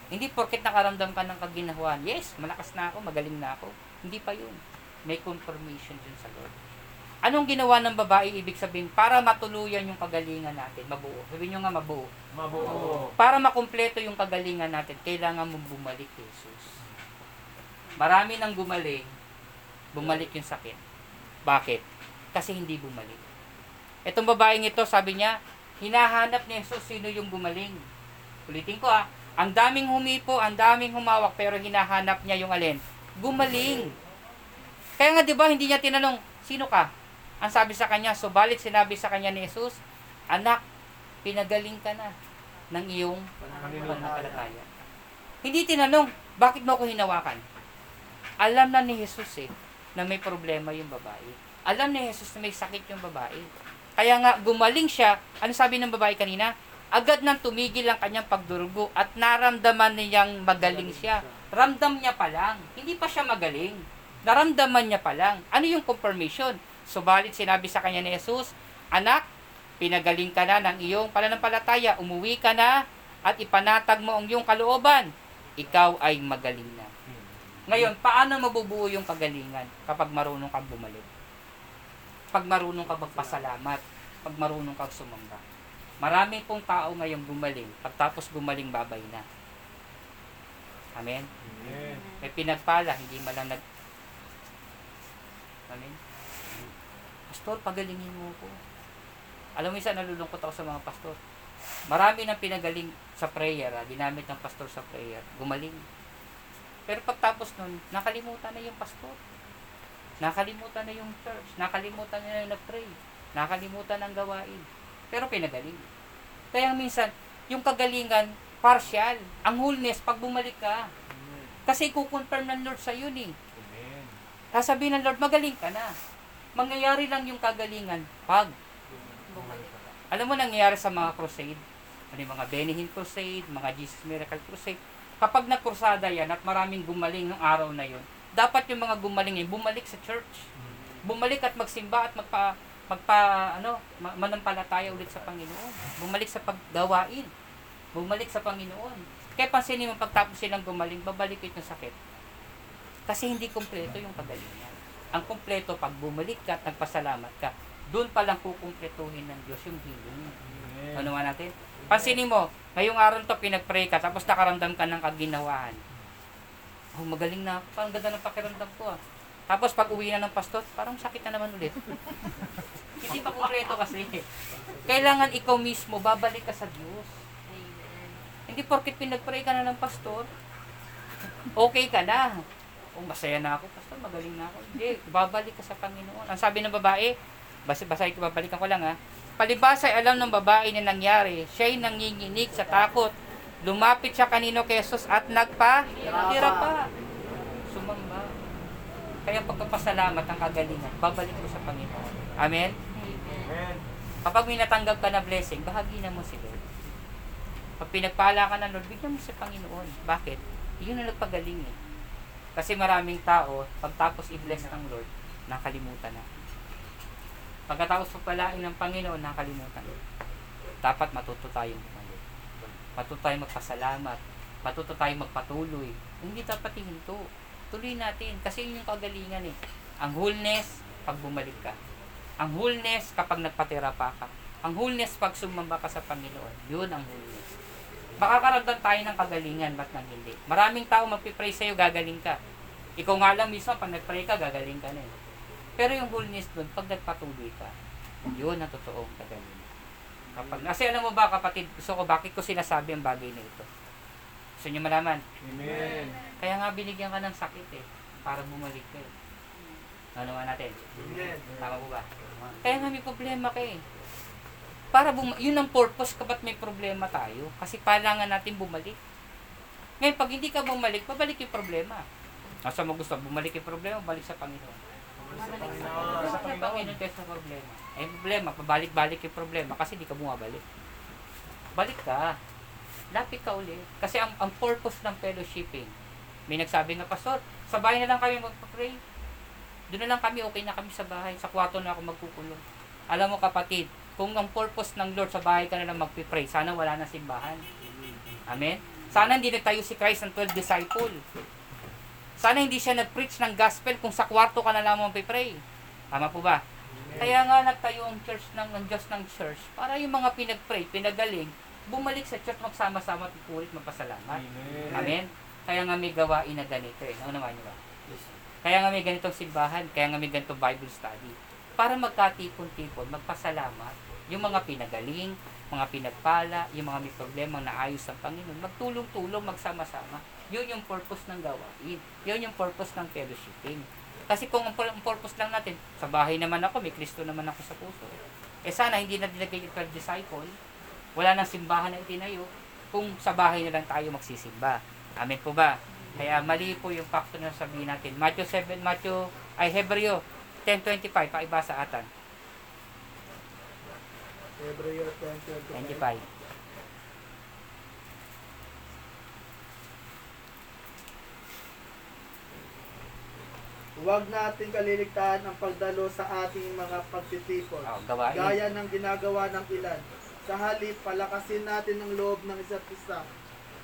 Hindi porket nakaramdam ka ng kaginahuan, yes, malakas na ako, magaling na ako. Hindi pa yun. May confirmation dun sa Lord. Anong ginawa ng babae, ibig sabihin, para matuluyan yung kagalingan natin, mabuo. Sabihin nyo nga mabuo. Mabuo. Para makumpleto yung kagalingan natin, kailangan mong bumalik kay Jesus. Marami nang gumaling, bumalik yung sakit. Bakit? Kasi hindi bumalik. Itong babaeng ito, sabi niya, hinahanap ni Jesus sino yung gumaling. Ulitin ko ah, ang daming humipo, ang daming humawak, pero hinahanap niya yung alin? Gumaling. Kaya nga 'di ba hindi niya tinanong, sino ka? Ang sabi sa kanya, subalit sinabi sa kanya ni Jesus, anak, pinagaling ka na ng iyong pananampalataya. Hindi tinanong, bakit mo ako hinawakan? Alam na ni Jesus eh, na may problema yung babae. Alam ni Jesus na may sakit yung babae. Kaya nga, gumaling siya. Ano sabi ng babae kanina? Agad nang tumigil ang kanyang pagdurugo at naramdaman niyang magaling siya. Ramdam niya pa lang. Hindi pa siya magaling. Naramdaman niya pa lang. Ano yung confirmation? Subalit sinabi sa kanya ni Jesus, Anak, pinagaling ka na ng iyong pananampalataya. Umuwi ka na at ipanatag mo ang iyong kalooban. Ikaw ay magaling na. Ngayon, paano mabubuo yung kagalingan kapag marunong kang bumalik? Pag marunong ka magpasalamat, pag marunong kang sumamba. Marami pong tao ngayong gumaling, pagtapos gumaling babay na. Amen? May pinagpala, hindi man lang nag... Amen? Pastor, pagalingin mo ko. Alam mo isa, nalulungkot ako sa mga pastor. Marami nang pinagaling sa prayer, ah, ginamit ng pastor sa prayer, gumaling. Pero pagtapos nun, nakalimutan na yung pastor. Nakalimutan na yung church. Nakalimutan na yung nag-pray. Nakalimutan ang gawain. Pero pinagaling. Kaya minsan, yung kagalingan, partial. Ang wholeness, pag bumalik ka. Kasi kukonfirm ng Lord sa yun eh. Sasabihin ng Lord, magaling ka na. Mangyayari lang yung kagalingan pag Bumalik. alam mo nangyayari sa mga crusade? Ano yung mga Benihin Crusade, mga Jesus Miracle Crusade. Kapag nagkrusada yan at maraming gumaling ng araw na yun, dapat yung mga gumaling yun, bumalik sa church. Bumalik at magsimba at magpa, magpa ano, ma- manampalataya ulit sa Panginoon. Bumalik sa paggawain. Bumalik sa Panginoon. Kaya pansinin mo, pagtapos silang gumaling, babalik yung sakit. Kasi hindi kumpleto yung kagalingan. Ang kumpleto, pag bumalik ka at nagpasalamat ka, doon pa lang kukumpletuhin ng Diyos yung healing. Ano nga natin? Pansinin mo, ngayong araw to pinag-pray ka, tapos nakaramdam ka ng kaginawahan. Oh, magaling na ako. Parang ganda ng pakiramdam ko ah. Tapos pag uwi na ng pastor, parang sakit na naman ulit. Hindi pa kumpleto kasi. Kailangan ikaw mismo, babalik ka sa Diyos. Amen. Hindi porkit pinag-pray ka na ng pastor, okay ka na. Oh, masaya na ako, pastor, magaling na ako. Hindi, babalik ka sa Panginoon. Ang sabi ng babae, basta basahin ko, babalikan ko lang ha. Palibasa ay alam ng babae na nangyari. Siya'y nanginginig sa takot. Lumapit siya kanino kay Jesus at nagpa-tira pa. Sumamba. Kaya pagkapasalamat ang kagalingan, babalik mo sa Panginoon. Amen? Amen. Kapag may natanggap ka na blessing, bahagi na mo si Lord. Pag pinagpala ka ng Lord, bigyan mo si Panginoon. Bakit? Yun ang nagpagaling eh. Kasi maraming tao, pagtapos i-bless ng Lord, nakalimutan na. Pagkatapos pagpalain ng Panginoon, nakalimutan na. Dapat matuto tayong bumalik. Matuto tayong magpasalamat. Matuto tayong magpatuloy. Hindi dapat hihinto. Tuloy natin. Kasi yun yung kagalingan eh. Ang wholeness, pag bumalik ka. Ang wholeness, kapag nagpatira pa ka. Ang wholeness, pag sumamba ka sa Panginoon. Yun ang wholeness. Makakaramdam tayo ng kagalingan, ba't nang hindi? Maraming tao magpipray sa'yo, gagaling ka. Ikaw nga lang mismo, pag nagpray ka, gagaling ka na eh. Pero yung wholeness dun, pag nagpatuloy ka, yun ang totoong kagalingan. Kapag, kasi alam mo ba kapatid, gusto ko, bakit ko sinasabi ang bagay na ito? Gusto nyo malaman? Amen. Kaya nga binigyan ka ng sakit eh, para bumalik ka eh. Ano naman natin? Amen. Tama po ba? Kaya nga may problema ka eh. Para bum- yun ang purpose kapag may problema tayo. Kasi kailangan natin bumalik. Ngayon, pag hindi ka bumalik, babalik yung problema. Asa mo gusto, bumalik yung problema, balik sa Panginoon. Bumalik sa sa Panginoon kayo sa problema. Eh, problema, pabalik-balik yung problema kasi hindi ka bumabalik. Balik ka. Lapit ka ulit. Kasi ang, ang purpose ng fellowshipping, may nagsabi nga, Pastor, sa bahay na lang kami magpa-pray. Doon na lang kami, okay na kami sa bahay. Sa kwarto na ako magkukulong. Alam mo kapatid, kung ang purpose ng Lord sa bahay ka na lang magpipray, sana wala na simbahan. Amen? Sana hindi nagtayo si Christ ng 12 disciple. Sana hindi siya nag-preach ng gospel kung sa kwarto ka na lang magpipray. Tama po ba? Kaya nga nagtayo ang church ng, ng Diyos ng church para yung mga pinag-pray, pinagaling, bumalik sa church magsama-sama at pulit magpasalamat. Amen. Amen? Kaya nga may gawain na ganito eh. Ano naman nyo ba? Kaya nga may ganitong simbahan, kaya nga may ganitong Bible study. Para magkatipon-tipon, magpasalamat, yung mga pinagaling, mga pinagpala, yung mga may problema na ayos ng Panginoon, magtulong-tulong, magsama-sama. Yun yung purpose ng gawain. Yun yung purpose ng fellowshipping. Kasi kung ang pur- ang purpose lang natin, sa bahay naman ako, may Kristo naman ako sa puso. Eh sana hindi na dinagay 12 disciple, wala nang simbahan na itinayo, kung sa bahay na lang tayo magsisimba. Amen po ba? Kaya mali po yung factor na sabihin natin. Matthew 7, Matthew, ay Hebreo 10.25, pakibasa atan. Hebreo 10:25. 25. Huwag nating kaliligtaan ang pagdalo sa ating mga pagtitipon. Oh, gawain. Gaya ng ginagawa ng ilan. Sa halip, palakasin natin ang loob ng isa't isa.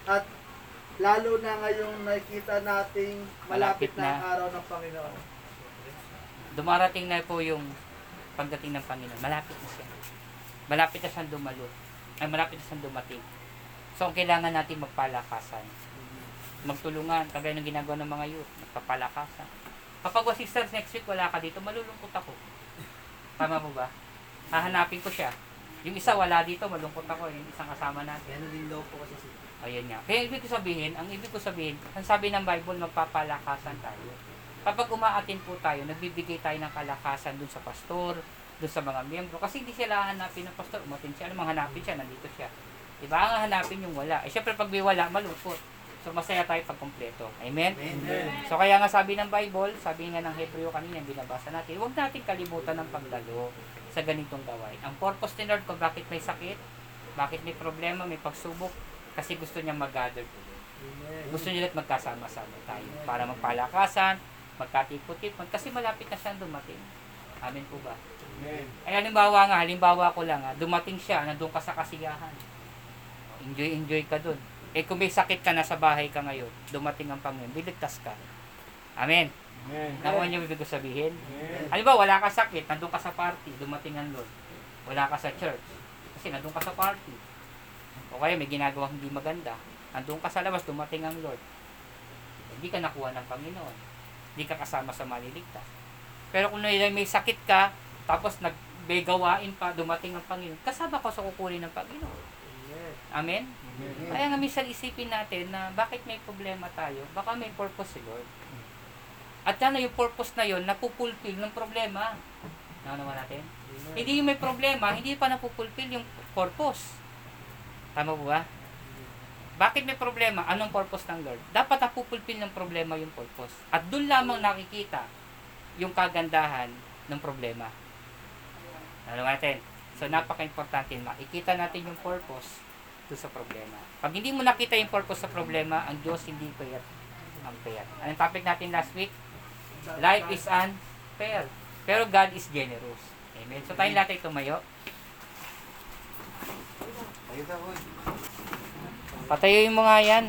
At lalo na ngayong nakikita nating malapit, Malapit na ang na. araw ng Panginoon. Dumarating na po yung pagdating ng Panginoon. Malapit na siya. Malapit na siyang dumalo. Ay, malapit na siyang dumating. So, ang kailangan natin magpalakasan. Magtulungan, kagaya ng ginagawa ng mga youth. Magpapalakasan. Kapag was sisters next week wala ka dito, malulungkot ako. Tama po ba? Hahanapin ko siya. Yung isa wala dito, malungkot ako, yung isang kasama natin. Ano din daw po kasi si Ayun nga. Kaya ibig ko sabihin, ang ibig ko sabihin, ang sabi ng Bible, magpapalakasan tayo. Kapag umaatin po tayo, nagbibigay tayo ng kalakasan dun sa pastor, dun sa mga miyembro. Kasi hindi sila hanapin ng pastor, umatin siya. Ano hanapin siya, nandito siya. Diba? Ang hanapin yung wala. Eh, syempre pag may wala, malungkot. So, masaya tayo pag kompleto. Amen? Amen. So, kaya nga sabi ng Bible, sabi nga ng Hebreo kanina, binabasa natin, huwag natin kalimutan ng pagdalo sa ganitong gawain. Ang purpose ni Lord kung bakit may sakit, bakit may problema, may pagsubok, kasi gusto niya mag-gather. Gusto niya ulit magkasama-sama tayo para magpalakasan, magkatipot-tipon, kasi malapit na siyang dumating. Amen po ba? Amen. Ay halimbawa nga, halimbawa ko lang, ha, dumating siya, nandun ka sa kasiyahan. Enjoy-enjoy ka dun. Eh kung may sakit ka, nasa bahay ka ngayon, dumating ang Panginoon, biligtas ka. Amen. Amen. Nakuha niyo ibig ko sabihin? Amen. Halimbawa, wala ka sakit, nandun ka sa party, dumating ang Lord. Wala ka sa church, kasi nandun ka sa party. O kaya may ginagawa hindi maganda, nandun ka sa labas, dumating ang Lord. Hindi ka nakuha ng Panginoon. Hindi ka kasama sa maliligtas. Pero kung may may sakit ka, tapos nag may gawain pa, dumating ang Panginoon, kasama ka sa kukunin ng Panginoon. Amen? Amen. Kaya nga minsan isipin natin na bakit may problema tayo, baka may purpose si Lord. At sana yung purpose na yon napupulfill ng problema. Nakanawa natin? Hindi yung may problema, hindi pa napupulfill yung purpose. Tama po ba? Bakit may problema? Anong purpose ng Lord? Dapat napupulfill ng problema yung purpose. At doon lamang nakikita yung kagandahan ng problema. Nakanawa natin? So, napaka-importante makikita natin yung purpose to sa problema. Pag hindi mo nakita yung purpose sa problema, ang Diyos hindi payat ang payat. Anong topic natin last week? Life is unfair. Pero God is generous. Amen. So tayong lahat ay tumayo. Ayun ako. Patayo yung mga yan.